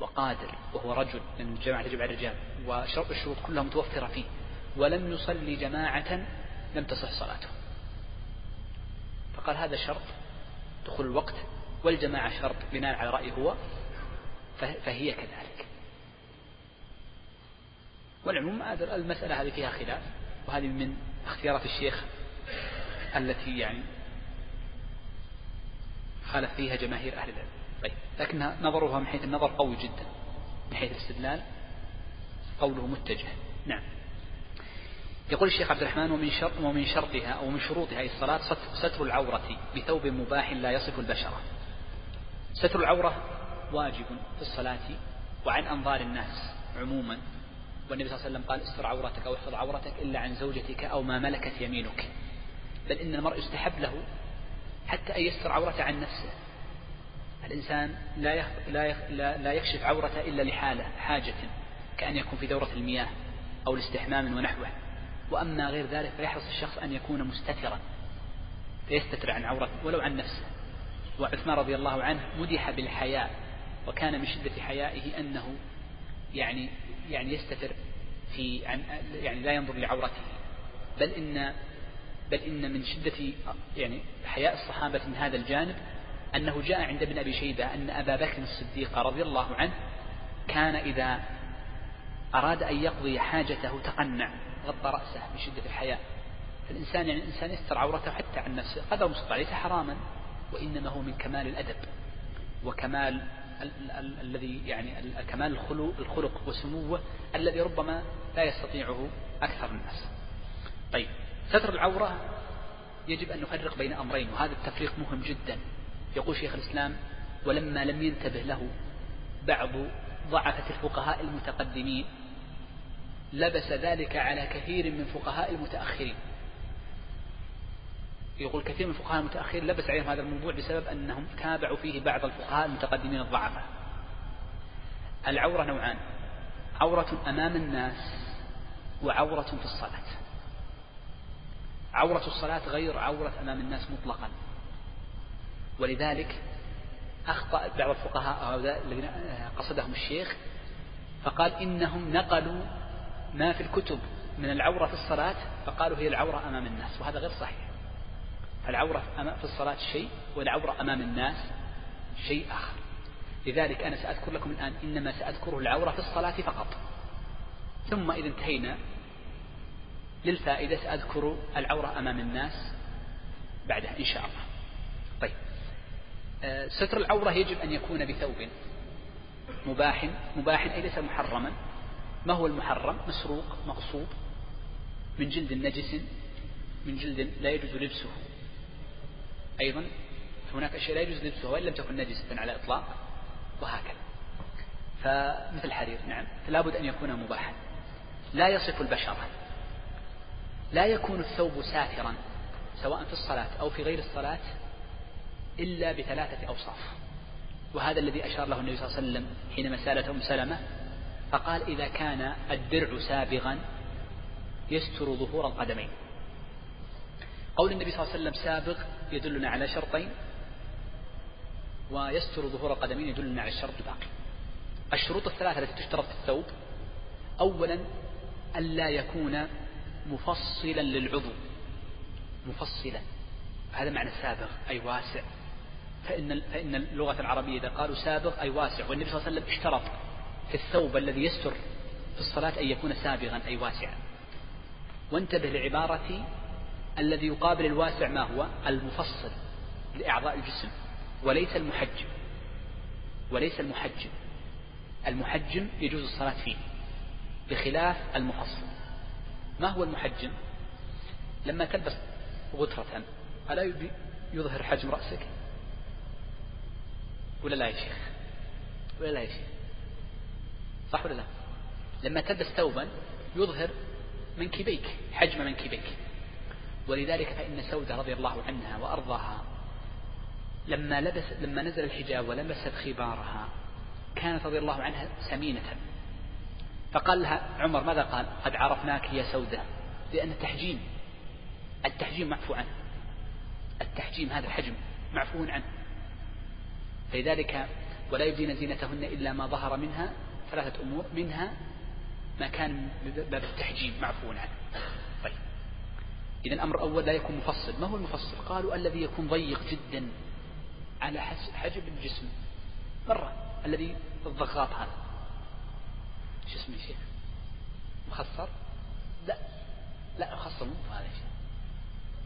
وقادر وهو رجل لأن الجماعة تجب على الرجال وشرط الشروط كلها متوفرة فيه. ولم يصلي جماعة لم تصح صلاته. فقال هذا شرط دخول الوقت والجماعة شرط بناء على رأيه هو فهي كذلك. والعموم المسألة هذه فيها خلاف وهذه من اختيارات الشيخ التي يعني خالف فيها جماهير أهل العلم. طيب. لكن نظرها من حيث النظر قوي جدا. من حيث الاستدلال قوله متجه. نعم. يقول الشيخ عبد الرحمن ومن شرط ومن شرطها أو من شروطها أي الصلاة ستر العورة بثوب مباح لا يصف البشرة. ستر العورة واجب في الصلاة وعن أنظار الناس عموما. والنبي صلى الله عليه وسلم قال استر عورتك أو احفظ عورتك إلا عن زوجتك أو ما ملكت يمينك. بل إن المرء يستحب له حتى أن يستر عورته عن نفسه. الإنسان لا يخ... لا, يخ... لا لا يكشف عورته إلا لحالة حاجة كأن يكون في دورة المياه أو لاستحمام ونحوه. وأما غير ذلك فيحرص الشخص أن يكون مستترا فيستتر عن عورته ولو عن نفسه. وعثمان رضي الله عنه مدح بالحياء وكان من شدة حيائه أنه يعني يعني يستتر في عن يعني لا ينظر لعورته. بل إن بل إن من شدة يعني حياء الصحابة من هذا الجانب أنه جاء عند ابن أبي شيبة أن أبا بكر الصديق رضي الله عنه كان إذا أراد أن يقضي حاجته تقنع غطى رأسه من شدة الحياء. فالإنسان يعني الإنسان يستر عورته حتى عن نفسه. قدر مستطاع ليس حراما وإنما هو من كمال الأدب وكمال الذي يعني كمال الخلق وسموه الذي ربما لا يستطيعه أكثر الناس. طيب ستر العورة يجب أن نفرق بين أمرين وهذا التفريق مهم جدا. يقول شيخ الإسلام ولما لم ينتبه له بعض ضعفة الفقهاء المتقدمين لبس ذلك على كثير من فقهاء المتأخرين. يقول كثير من الفقهاء المتأخرين لبس عليهم هذا الموضوع بسبب أنهم تابعوا فيه بعض الفقهاء المتقدمين الضعفاء العورة نوعان عورة أمام الناس وعورة في الصلاة. عورة الصلاة غير عورة أمام الناس مطلقا. ولذلك أخطأ بعض الفقهاء هؤلاء الذين قصدهم الشيخ فقال إنهم نقلوا ما في الكتب من العورة في الصلاة فقالوا هي العورة أمام الناس وهذا غير صحيح. العورة في الصلاة شيء والعورة أمام الناس شيء آخر. لذلك أنا سأذكر لكم الآن إنما سأذكره العورة في الصلاة فقط. ثم إذا انتهينا للفائدة سأذكر العورة أمام الناس بعدها إن شاء الله. طيب. ستر العورة يجب أن يكون بثوب مباح مباح أي ليس محرما. ما هو المحرم؟ مسروق مغصوب من جلد نجس من جلد لا يجوز لبسه. أيضا هناك أشياء لا يجوز لبسها وإن لم تكن نجسة على إطلاق وهكذا. فمثل الحرير نعم فلا بد أن يكون مباحا. لا يصف البشرة. لا يكون الثوب ساترا سواء في الصلاة أو في غير الصلاة إلا بثلاثة أوصاف. وهذا الذي أشار له النبي صلى الله عليه وسلم حينما سالت أم سلمة فقال إذا كان الدرع سابغا يستر ظهور القدمين. قول النبي صلى الله عليه وسلم سابق يدلنا على شرطين ويستر ظهور القدمين يدلنا على الشرط الباقي. الشروط الثلاثة التي تشترط في الثوب أولا ألا يكون مفصلا للعضو. مفصلا. هذا معنى سابغ أي واسع. فإن فإن اللغة العربية إذا قالوا سابغ أي واسع. والنبي صلى الله عليه وسلم اشترط في الثوب الذي يستر في الصلاة أن يكون سابغا أي واسعا. وانتبه لعبارة الذي يقابل الواسع ما هو؟ المفصل لأعضاء الجسم. وليس المحجم. وليس المحجم. المحجم يجوز الصلاة فيه بخلاف المفصل. ما هو المحجم؟ لما تلبس غترة ألا يظهر حجم رأسك؟ ولا لا يا شيخ؟ ولا لا يا شيخ؟ صح ولا لا؟ لما تلبس ثوبا يظهر منكبيك حجم منكبيك ولذلك فإن سودة رضي الله عنها وأرضاها لما لبس لما نزل الحجاب ولبست خبارها كانت رضي الله عنها سمينة. فقال لها عمر ماذا قال؟ قد عرفناك يا سودة لأن التحجيم التحجيم معفو عنه. التحجيم هذا الحجم معفو عنه. فلذلك ولا يبدين زينتهن إلا ما ظهر منها ثلاثة أمور منها ما كان باب التحجيم معفو عنه طيب. إذا الأمر الأول لا يكون مفصل. ما هو المفصل؟ قالوا الذي يكون ضيق جدا على حجم الجسم. مرة. الذي الضغاط هذا. شو اسمه شيخ؟ مخصر؟ لا. لا مخصر مو هذا شيء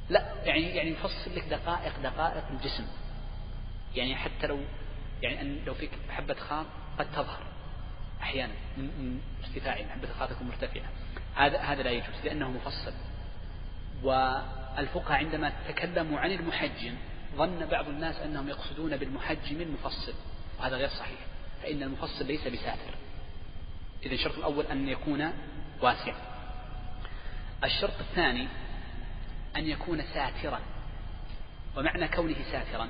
لا يعني يعني يفصل لك دقائق دقائق الجسم. يعني حتى لو يعني أن لو فيك حبة خام قد تظهر أحيانا من ارتفاعها حبة الخام تكون مرتفعة. هذا هذا لا يجوز لأنه مفصل. والفقهاء عندما تكلموا عن المحجم ظن بعض الناس أنهم يقصدون بالمحجم المفصل وهذا غير صحيح. فإن المفصل ليس بساتر. إذا الشرط الأول أن يكون واسعا الشرط الثاني أن يكون ساترا. ومعنى كونه ساترا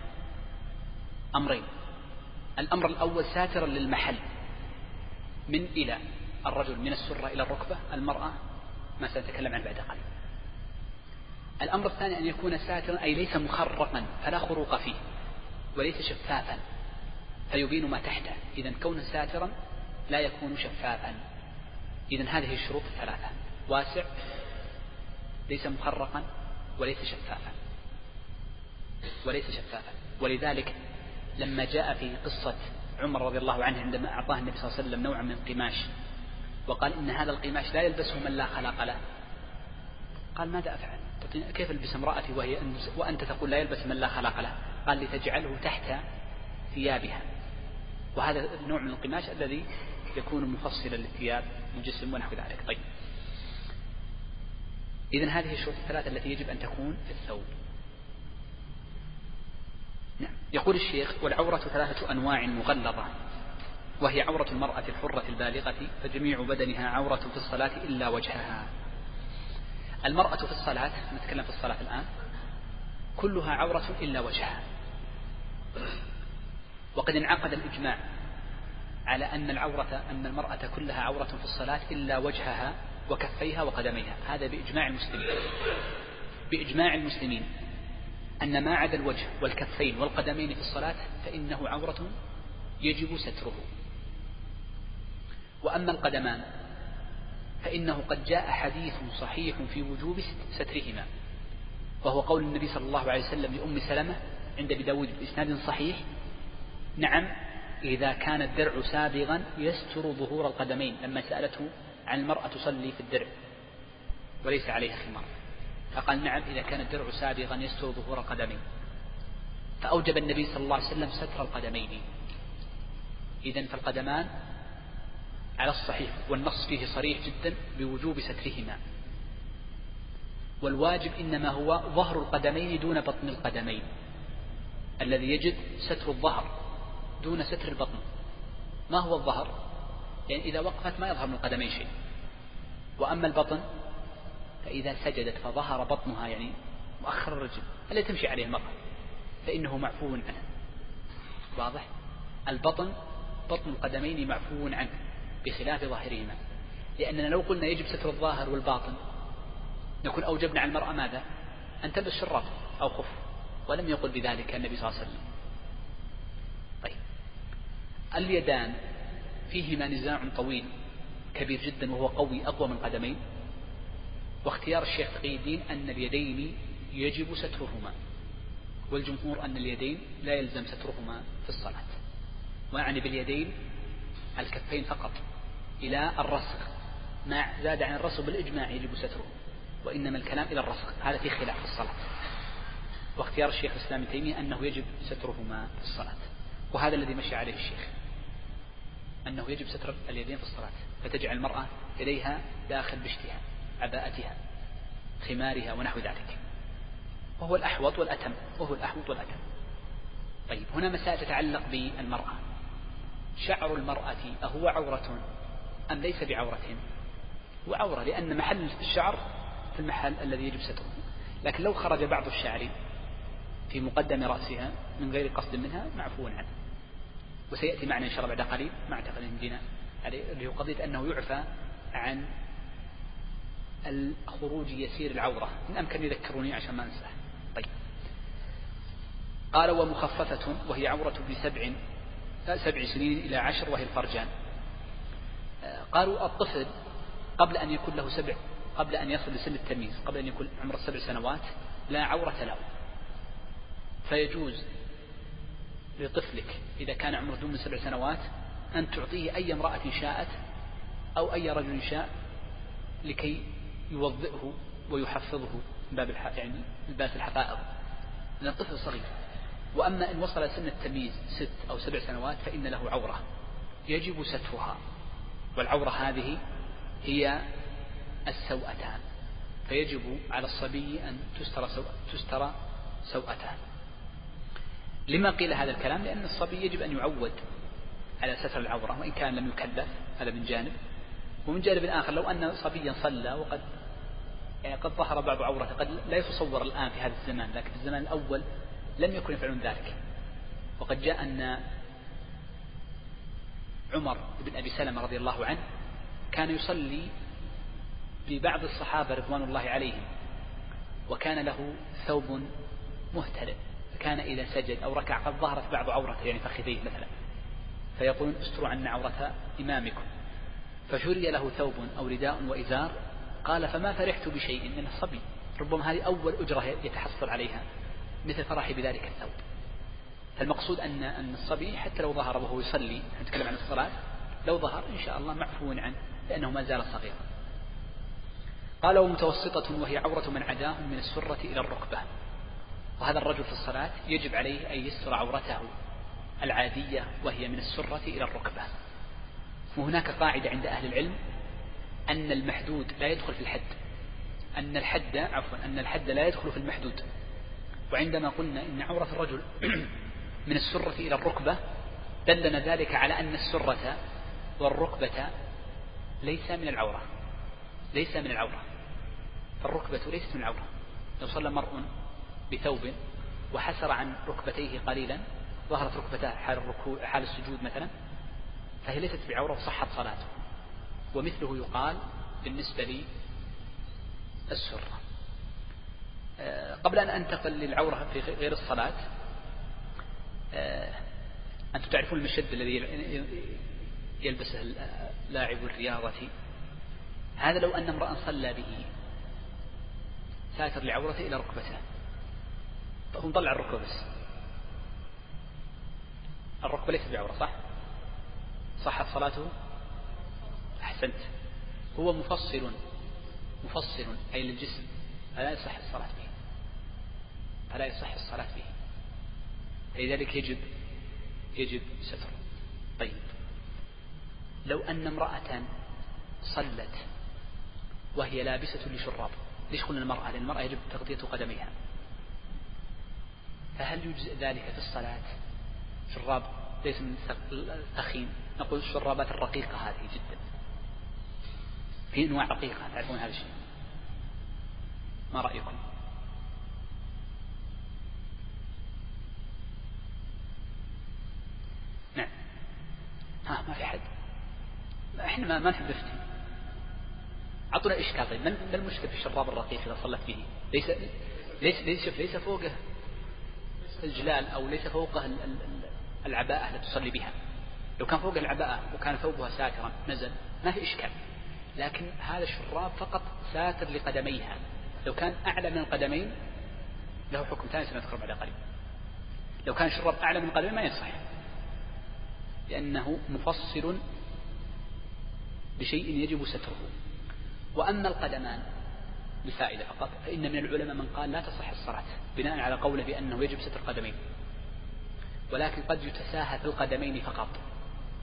أمرين. الأمر الأول ساترا للمحل. من إلى الرجل من السرة إلى الركبة المرأة ما سنتكلم عنه بعد قليل. الأمر الثاني أن يكون ساترا أي ليس مخرقا فلا خروق فيه وليس شفافا. فيبين ما تحته. إذا كونه ساترا لا يكون شفافا. إذا هذه الشروط الثلاثة واسع ليس مخرقا وليس شفافا. وليس شفافا. ولذلك لما جاء في قصة عمر رضي الله عنه عندما أعطاه النبي صلى الله عليه وسلم نوعا من قماش وقال إن هذا القماش لا يلبسه من لا خلاق له. قال ماذا أفعل؟ كيف ألبس امرأتي وهي وأنت تقول لا يلبس من لا خلاق له؟ قال لتجعله تحت ثيابها. وهذا النوع من القماش الذي يكون مفصلا للثياب مجسم ونحو ذلك. طيب. إذا هذه الشروط الثلاثة التي يجب أن تكون في الثوب. يقول الشيخ والعورة ثلاثة أنواع مغلظة وهي عورة المرأة الحرة البالغة فجميع بدنها عورة في الصلاة إلا وجهها. المرأة في الصلاة نتكلم في الصلاة الآن كلها عورة إلا وجهها. وقد انعقد الإجماع على أن العورة أن المرأة كلها عورة في الصلاة إلا وجهها وكفيها وقدميها. هذا بإجماع المسلمين. بإجماع المسلمين. أن ما عدا الوجه والكفين والقدمين في الصلاة فإنه عورة يجب ستره. وأما القدمان فإنه قد جاء حديث صحيح في وجوب سترهما وهو قول النبي صلى الله عليه وسلم لأم سلمة عند أبي داود بإسناد صحيح نعم إذا كان الدرع سابغا يستر ظهور القدمين لما سألته عن المرأة تصلي في الدرع وليس عليها خمار. فقال نعم إذا كان الدرع سابغا يستر ظهور القدمين فأوجب النبي صلى الله عليه وسلم ستر القدمين. إذا فالقدمان على الصحيح والنص فيه صريح جدا بوجوب سترهما. والواجب إنما هو ظهر القدمين دون بطن القدمين. الذي يجب ستر الظهر دون ستر البطن. ما هو الظهر؟ يعني إذا وقفت ما يظهر من القدمين شيء. وأما البطن فإذا سجدت فظهر بطنها يعني مؤخر الرجل التي تمشي عليه المرأة فإنه معفو عنه. واضح؟ البطن بطن القدمين معفو عنه بخلاف ظاهرهما. لأننا لو قلنا يجب ستر الظاهر والباطن نكون أوجبنا على المرأة ماذا؟ أن تلبس شراب أو خف ولم يقل بذلك النبي صلى الله عليه وسلم. طيب. اليدان فيهما نزاع طويل كبير جدا وهو قوي أقوى من القدمين. واختيار الشيخ تقي الدين أن اليدين يجب سترهما والجمهور أن اليدين لا يلزم سترهما في الصلاة وأعني باليدين الكفين فقط إلى الرسغ ما زاد عن الرسغ بالإجماع يجب ستره وإنما الكلام إلى الرسغ هذا في خلاف في الصلاة. واختيار الشيخ الإسلام ابن تيمية أنه يجب سترهما في الصلاة وهذا الذي مشى عليه الشيخ أنه يجب ستر اليدين في الصلاة فتجعل المرأة يديها داخل بشتها عباءتها خمارها ونحو ذلك. وهو الأحوط والأتم وهو الأحوط والأتم. طيب هنا مسائل تتعلق بالمرأة. شعر المرأة أهو عورة أم ليس بعورة؟ هو عورة لأن محل الشعر في المحل الذي يجب ستره. لكن لو خرج بعض الشعر في مقدم رأسها من غير قصد منها معفو عنه. وسيأتي معنا إن شاء الله بعد قليل أعتقد أن جينا اللي هو قضية أنه يعفى عن الخروج يسير العورة. إن أمكن يذكروني عشان ما أنساه. طيب. قال ومخففة وهي عورة بسبع سبع سنين إلى عشر وهي الفرجان. قالوا الطفل قبل أن يكون له سبع قبل أن يصل لسن التمييز قبل أن يكون عمره سبع سنوات لا عورة له. فيجوز لطفلك إذا كان عمره دون سبع سنوات أن تعطيه أي امرأة شاءت أو أي رجل شاء لكي يوضئه ويحفظه من باب يعني لباس الحفائظ لأن الطفل صغير. وأما إن وصل سن التمييز ست أو سبع سنوات فإن له عورة. يجب سترها. والعورة هذه هي السوأتان فيجب على الصبي أن تستر سو... تستر سوأتان لما قيل هذا الكلام؟ لأن الصبي يجب أن يعود على ستر العورة وإن كان لم يكلف هذا من جانب. ومن جانب آخر لو أن صبيا صلى وقد يعني قد ظهر بعض عورته قد لا يتصور الآن في هذا الزمان لكن في الزمان الأول لم يكن يفعلون ذلك. وقد جاء أن عمر بن أبي سلمة رضي الله عنه كان يصلي ببعض الصحابة رضوان الله عليهم وكان له ثوب مهتلئ فكان إذا سجد أو ركع قد ظهرت بعض عورته يعني فخذيه مثلا. فيقولون استروا عنا عورة إمامكم. فشري له ثوب أو رداء وإزار قال فما فرحت بشيء من الصبي. ربما هذه أول أجرة يتحصل عليها مثل فرحي بذلك الثوب. فالمقصود أن أن الصبي حتى لو ظهر وهو يصلي نتكلم عن الصلاة لو ظهر إن شاء الله معفو عنه لأنه ما زال صغيرا. قال ومتوسطة وهي عورة من عداهم من السرة إلى الركبة. وهذا الرجل في الصلاة يجب عليه أن يستر عورته العادية وهي من السرة إلى الركبة. وهناك قاعدة عند أهل العلم أن المحدود لا يدخل في الحد. أن الحد عفوا أن الحد لا يدخل في المحدود. وعندما قلنا إن عورة الرجل من السرة إلى الركبة دلنا ذلك على أن السرة والركبة ليس من العورة. ليس من العورة. فالركبة ليست من العورة. لو صلى مرء بثوب وحسر عن ركبتيه قليلا ظهرت ركبتاه حال حال السجود مثلا فهي ليست بعورة وصحت صلاته. ومثله يقال بالنسبة لي السرة آه، قبل أن أنتقل للعورة في غير الصلاة آه، أنتم تعرفون المشد الذي يلبسه لاعب الرياضة هذا لو أن امرأ صلى به ساتر لعورته إلى ركبته فهو مطلع الركبة بس الركبة ليست بعورة صح؟ صحت صلاته؟ أحسنت. هو مفصل. مفصل أي للجسم. فلا يصح الصلاة به. فلا يصح الصلاة به. لذلك يجب يجب ستره طيب. لو أن امرأة صلت وهي لابسة لشراب ليش قلنا المرأة؟ لأن المرأة يجب تغطية قدميها. فهل يجزئ ذلك في الصلاة؟ شراب ليس من الثخين نقول الشرابات الرقيقة هذه جدا. في أنواع رقيقة تعرفون هذا الشيء؟ ما رأيكم؟ نعم. ها ما في حد. إحنا ما, ما نحب نفتي. أعطونا إشكال. طيب ما المشكلة في الشراب الرقيق إذا صلت به؟ ليس ليس ليس ليس فوقه الجلال أو ليس فوقه العباءة التي تصلي بها. لو كان فوق العباءة وكان ثوبها ساترا نزل ما في إشكال. لكن هذا الشراب فقط ساتر لقدميها. لو كان أعلى من القدمين له حكم ثاني سنذكر بعد قليل. لو كان الشراب أعلى من القدمين ما يصح لأنه مفصل بشيء يجب ستره. وأما القدمان لفائدة فقط فإن من العلماء من قال لا تصح الصلاة بناء على قوله بأنه يجب ستر القدمين. ولكن قد يتساهل في القدمين فقط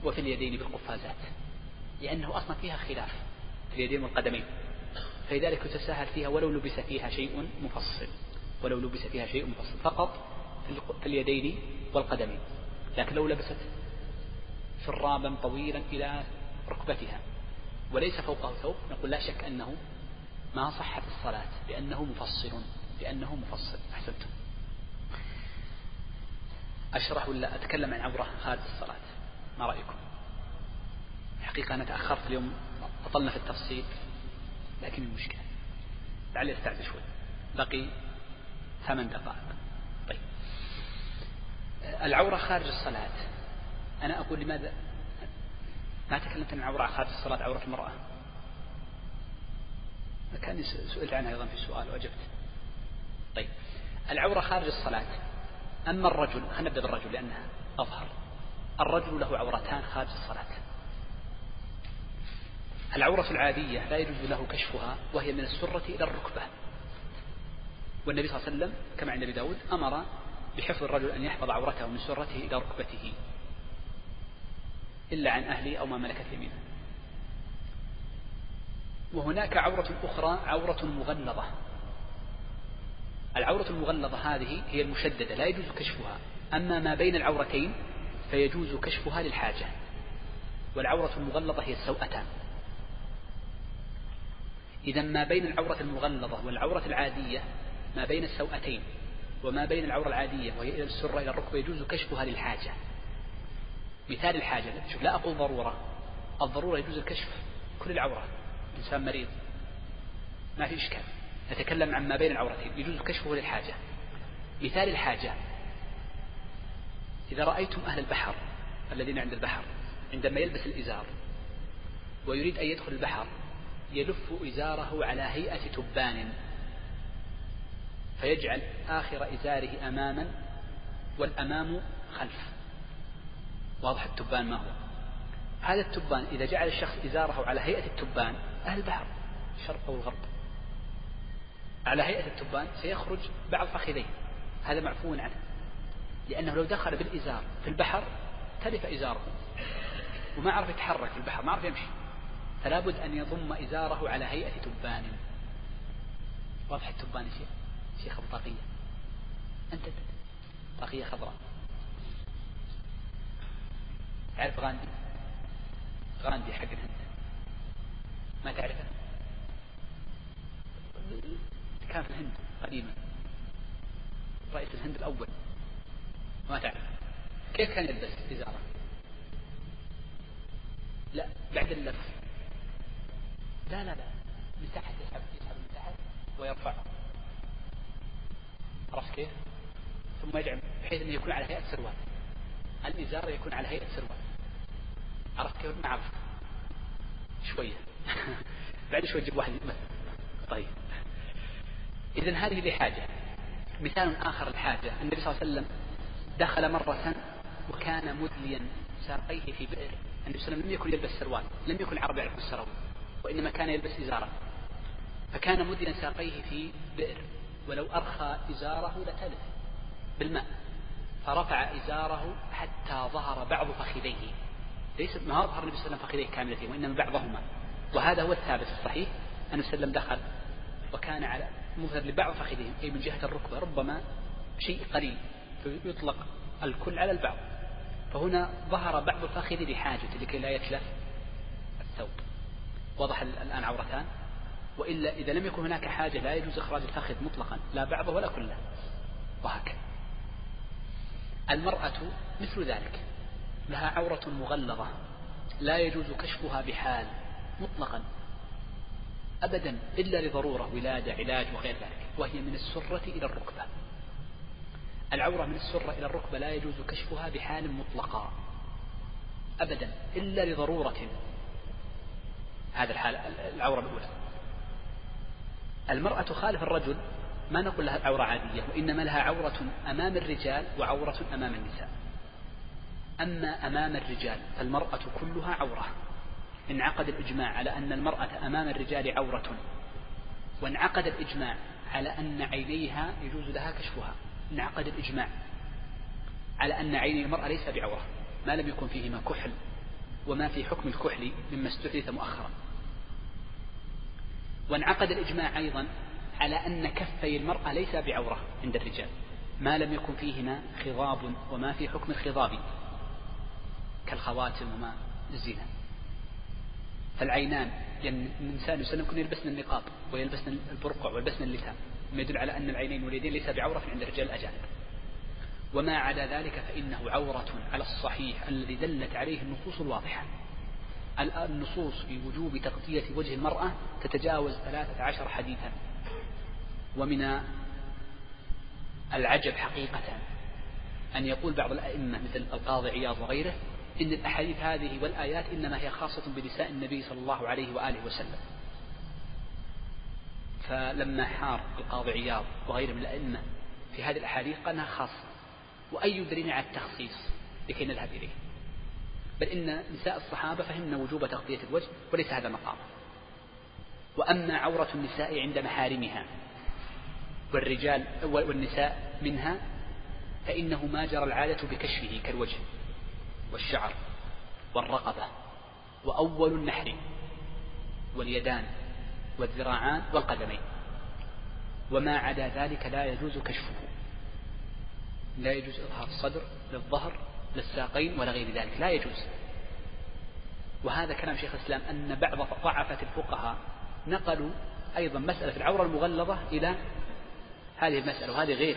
وفي اليدين بالقفازات لأنه أصلا فيها خلاف. اليدين والقدمين فلذلك يتساهل فيها ولو لبس فيها شيء مفصل. ولو لبس فيها شيء مفصل. فقط في اليدين والقدمين. لكن لو لبست شرابا طويلا إلى ركبتها وليس فوقه ثوب نقول لا شك أنه ما صحت الصلاة لأنه مفصل لأنه مفصل. أحسنتم. أشرح ولا أتكلم عن عورة خارج الصلاة؟ ما رأيكم؟ الحقيقة أنا تأخرت اليوم أطلنا في التفصيل لكن المشكلة لعلي أستعد شوي. بقي ثمان دقائق. طيب. العورة خارج الصلاة. أنا أقول لماذا؟ ما تكلمت عن عورة خارج الصلاة عورة المرأة. كان سئلت عنها أيضا في سؤال وأجبت. طيب. العورة خارج الصلاة. أما الرجل خلينا نبدأ بالرجل لأنها أظهر. الرجل له عورتان خارج الصلاة. العورة العادية لا يجوز له كشفها وهي من السرة إلى الركبة. والنبي صلى الله عليه وسلم كما عند أبي داود أمر بحفظ الرجل أن يحفظ عورته من سرته إلى ركبته إلا عن أهله أو ما ملكت يمينه. وهناك عورة أخرى عورة مغلظة. العورة المغلظة هذه هي المشددة لا يجوز كشفها. أما ما بين العورتين فيجوز كشفها للحاجة. والعورة المغلظة هي السوأتان إذا ما بين العورة المغلظة والعورة العادية ما بين السوأتين وما بين العورة العادية وهي إلى السرة إلى الركبة يجوز كشفها للحاجة. مثال الحاجة شوف لا أقول ضرورة الضرورة يجوز الكشف كل العورة إنسان مريض ما في إشكال نتكلم عن ما بين العورتين يجوز كشفه للحاجة. مثال الحاجة إذا رأيتم أهل البحر الذين عند البحر عندما يلبس الإزار ويريد أن يدخل البحر يلف إزاره على هيئة تبان فيجعل آخر إزاره أماما والأمام خلف. واضح التبان ما هو؟ هذا التبان إذا جعل الشخص إزاره على هيئة التبان أهل البحر الشرق أو الغرب على هيئة التبان سيخرج بعض فخذيه. هذا معفو عنه لأنه لو دخل بالإزار في البحر تلف إزاره وما عرف يتحرك في البحر ما عرف يمشي. فلا بد أن يضم إزاره على هيئة تبان. واضح التبان شيخ؟ شيخ أبو طاقية. أنت طاقية خضراء. تعرف غاندي؟ غاندي حق الهند. ما تعرفه؟ كان في الهند قديما. رئيس الهند الأول. ما تعرف. كيف كان يلبس إزارة؟ لا بعد اللف. لا لا لا. من تحت يسحب يسحب من تحت ويرفع عرفت كيف؟ ثم يجعل بحيث انه يكون على هيئة سروال الإزار يكون على هيئة سروال عرفت كيف؟ ما عرفت. شوية. بعد شوي تجيب واحد طيب. إذا هذه لحاجة مثال آخر الحاجة. النبي صلى الله عليه وسلم دخل مرة وكان مدليا ساقيه في بئر. النبي صلى الله عليه وسلم لم يكن يلبس سروال. لم يكن العرب يعرف السروال. وإنما كان يلبس إزارا فكان مدليا ساقيه في بئر. ولو أرخى إزاره لتلف بالماء. فرفع إزاره حتى ظهر بعض فخذيه. ليس ما ظهر النبي صلى الله عليه وسلم فخذيه كاملتين وإنما بعضهما. وهذا هو الثابت الصحيح. أن وسلم دخل وكان على مظهر لبعض فخذيه أي من جهة الركبة. ربما شيء قليل. فيطلق الكل على البعض. فهنا ظهر بعض الفخذ لحاجة لكي لا يتلف الثوب. وضح الآن عورتان. وإلا إذا لم يكن هناك حاجة لا يجوز إخراج الفخذ مطلقا لا بعضه ولا كله. وهكذا. المرأة مثل ذلك. لها عورة مغلظة. لا يجوز كشفها بحال مطلقا. أبدا إلا لضرورة ولادة علاج وغير ذلك. وهي من السرة إلى الركبة. العورة من السرة إلى الركبة لا يجوز كشفها بحال مطلقا أبدا إلا لضرورة هذا الحال العورة الأولى. المرأة تخالف الرجل ما نقول لها عورة عادية وإنما لها عورة أمام الرجال وعورة أمام النساء. أما أمام الرجال فالمرأة كلها عورة. انعقد الإجماع على أن المرأة أمام الرجال عورة. وانعقد الإجماع على أن عينيها يجوز لها كشفها. انعقد الإجماع على أن عيني المرأة ليس بعورة. ما لم يكن فيهما كحل وما في حكم الكحل مما استحدث مؤخرا. وانعقد الإجماع أيضا على أن كفي المرأة ليس بعورة عند الرجال ما لم يكن فيهما خضاب وما في حكم الخضاب كالخواتم وما الزينة فالعينان يعني الإنسان يسلم كن يلبسن النقاب ويلبسن البرقع ويلبسن اللثام ما يدل على أن العينين واليدين ليس بعورة عند الرجال الأجانب وما عدا ذلك فإنه عورة على الصحيح الذي دلت عليه النصوص الواضحة. النصوص في وجوب تغطية وجه المرأة تتجاوز ثلاثة عشر حديثا. ومن العجب حقيقة أن يقول بعض الأئمة مثل القاضي عياض وغيره إن الأحاديث هذه والآيات إنما هي خاصة بنساء النبي صلى الله عليه وآله وسلم. فلما حار القاضي عياض وغيره من الأئمة في هذه الأحاديث قال أنها خاصة. وأي دليل على التخصيص لكي نذهب إليه؟ بل إن نساء الصحابة فهمن وجوب تغطية الوجه وليس هذا مقام. وأما عورة النساء عند محارمها والرجال والنساء منها فإنه ما جرى العادة بكشفه كالوجه والشعر والرقبة وأول النحر واليدان والذراعان والقدمين. وما عدا ذلك لا يجوز كشفه. لا يجوز إظهار الصدر للظهر للساقين ولا غير ذلك لا يجوز. وهذا كلام شيخ الإسلام أن بعض ضعفة الفقهاء نقلوا أيضا مسألة العورة المغلظة إلى هذه المسألة وهذه غير.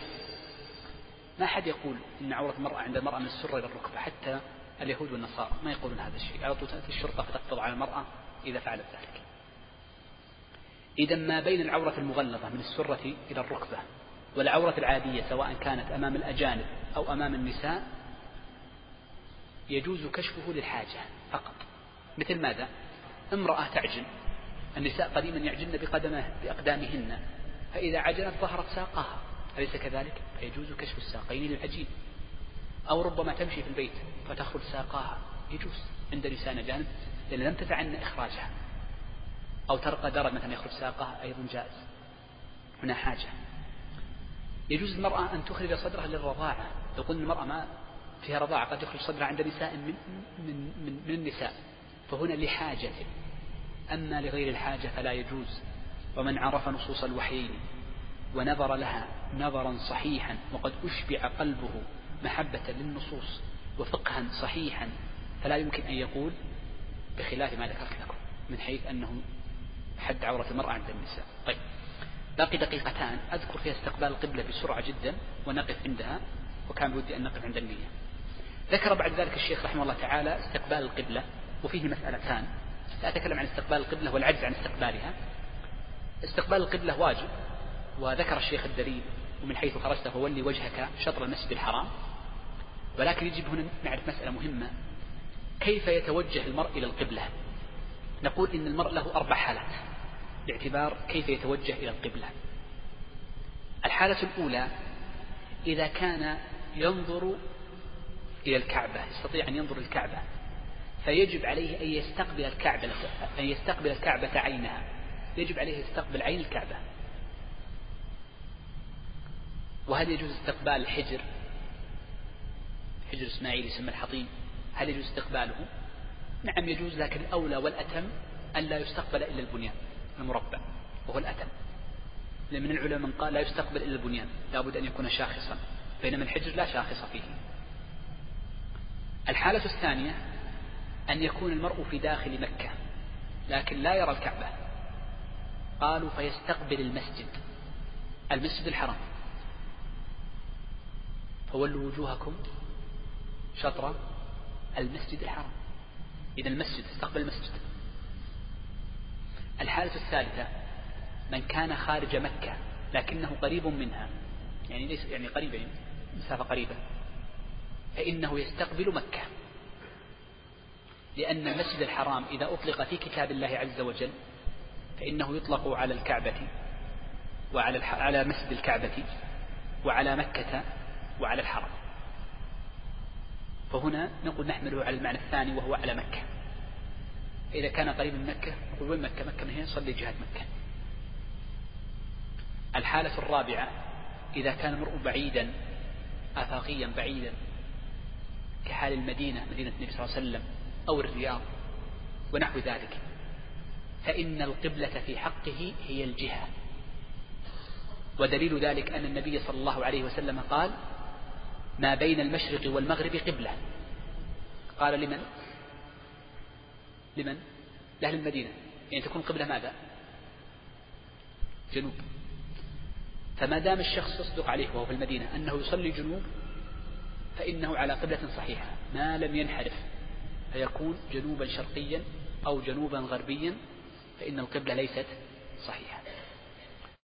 ما حد يقول إن عورة المرأة عند المرأة من السرة إلى الركبة حتى اليهود والنصارى ما يقولون هذا الشيء. على طول تأتي الشرطة فتقبض على المرأة إذا فعلت ذلك. إذا ما بين العورة المغلظة من السرة إلى الركبة والعورة العادية سواء كانت أمام الأجانب أو أمام النساء يجوز كشفه للحاجة فقط. مثل ماذا؟ امرأة تعجن النساء قديما يعجن بقدمه بأقدامهن فإذا عجنت ظهرت ساقها أليس كذلك؟ فيجوز كشف الساقين للعجين. أو ربما تمشي في البيت فتخرج ساقاها. يجوز عند نساء جانب لأن لم تتعنى إخراجها. أو ترقى درج مثلا يخرج ساقها أيضا جائز. هنا حاجة. يجوز المرأة أن تخرج صدرها للرضاعة. لو قلنا المرأة ما فيها رضاعة قد يخرج صدرها عند نساء من, من, من, من النساء فهنا لحاجة. أما لغير الحاجة فلا يجوز. ومن عرف نصوص الوحيين ونظر لها نظرا صحيحا وقد أشبع قلبه محبة للنصوص وفقها صحيحا فلا يمكن أن يقول بخلاف ما ذكرت لكم من حيث أنه حد عورة المرأة عند النساء. طيب. باقي دقيقتان. أذكر فيها استقبال القبلة بسرعة جدا ونقف عندها وكان بودي أن نقف عند النية. ذكر بعد ذلك الشيخ رحمه الله تعالى استقبال القبلة وفيه مسألتان. لا أتكلم عن استقبال القبلة والعجز عن استقبالها. استقبال القبلة واجب وذكر الشيخ الدليل ومن حيث خرجت فولي وجهك شطر المسجد الحرام. ولكن يجب هنا نعرف مسألة مهمة. كيف يتوجه المرء إلى القبلة؟ نقول إن المرء له أربع حالات باعتبار كيف يتوجه إلى القبلة. الحالة الأولى إذا كان ينظر إلى الكعبة يستطيع أن ينظر الكعبة فيجب عليه أن يستقبل الكعبة أن يستقبل الكعبة عينها. يجب عليه يستقبل عين الكعبة. وهل يجوز استقبال الحجر حجر إسماعيل يسمى الحطيم هل يجوز استقباله؟ نعم يجوز لكن الأولى والأتم أن لا يستقبل إلا البنيان المربع وهو الأتم. لأن من العلماء من قال لا يستقبل إلا البنيان لابد أن يكون شاخصا. بينما الحجر لا شاخص فيه. الحالة الثانية أن يكون المرء في داخل مكة لكن لا يرى الكعبة. قالوا فيستقبل المسجد المسجد الحرام. فولوا وجوهكم شطر المسجد الحرام. إذا المسجد استقبل المسجد. الحالة الثالثة من كان خارج مكة لكنه قريب منها يعني ليس يعني قريبة يعني مسافة قريبة. فإنه يستقبل مكة. لأن المسجد الحرام إذا أطلق في كتاب الله عز وجل فإنه يطلق على الكعبة وعلى على مسجد الكعبة وعلى مكة وعلى الحرم. فهنا نقول نحمله على المعنى الثاني وهو على مكة. إذا كان قريب من مكة نقول وين مكة؟ مكة من هنا صلي جهة مكة. الحالة الرابعة إذا كان المرء بعيدا آفاقيا بعيدا كحال المدينة مدينة النبي صلى الله عليه وسلم أو الرياض ونحو ذلك. فإن القبلة في حقه هي الجهة. ودليل ذلك أن النبي صلى الله عليه وسلم قال ما بين المشرق والمغرب قبلة. قال لمن؟ لمن؟ لأهل المدينة. يعني تكون قبلة ماذا؟ جنوب. فما دام الشخص يصدق عليه وهو في المدينة أنه يصلي جنوب فإنه على قبلة صحيحة ما لم ينحرف. فيكون جنوبا شرقيا أو جنوبا غربيا فإن القبلة ليست صحيحة.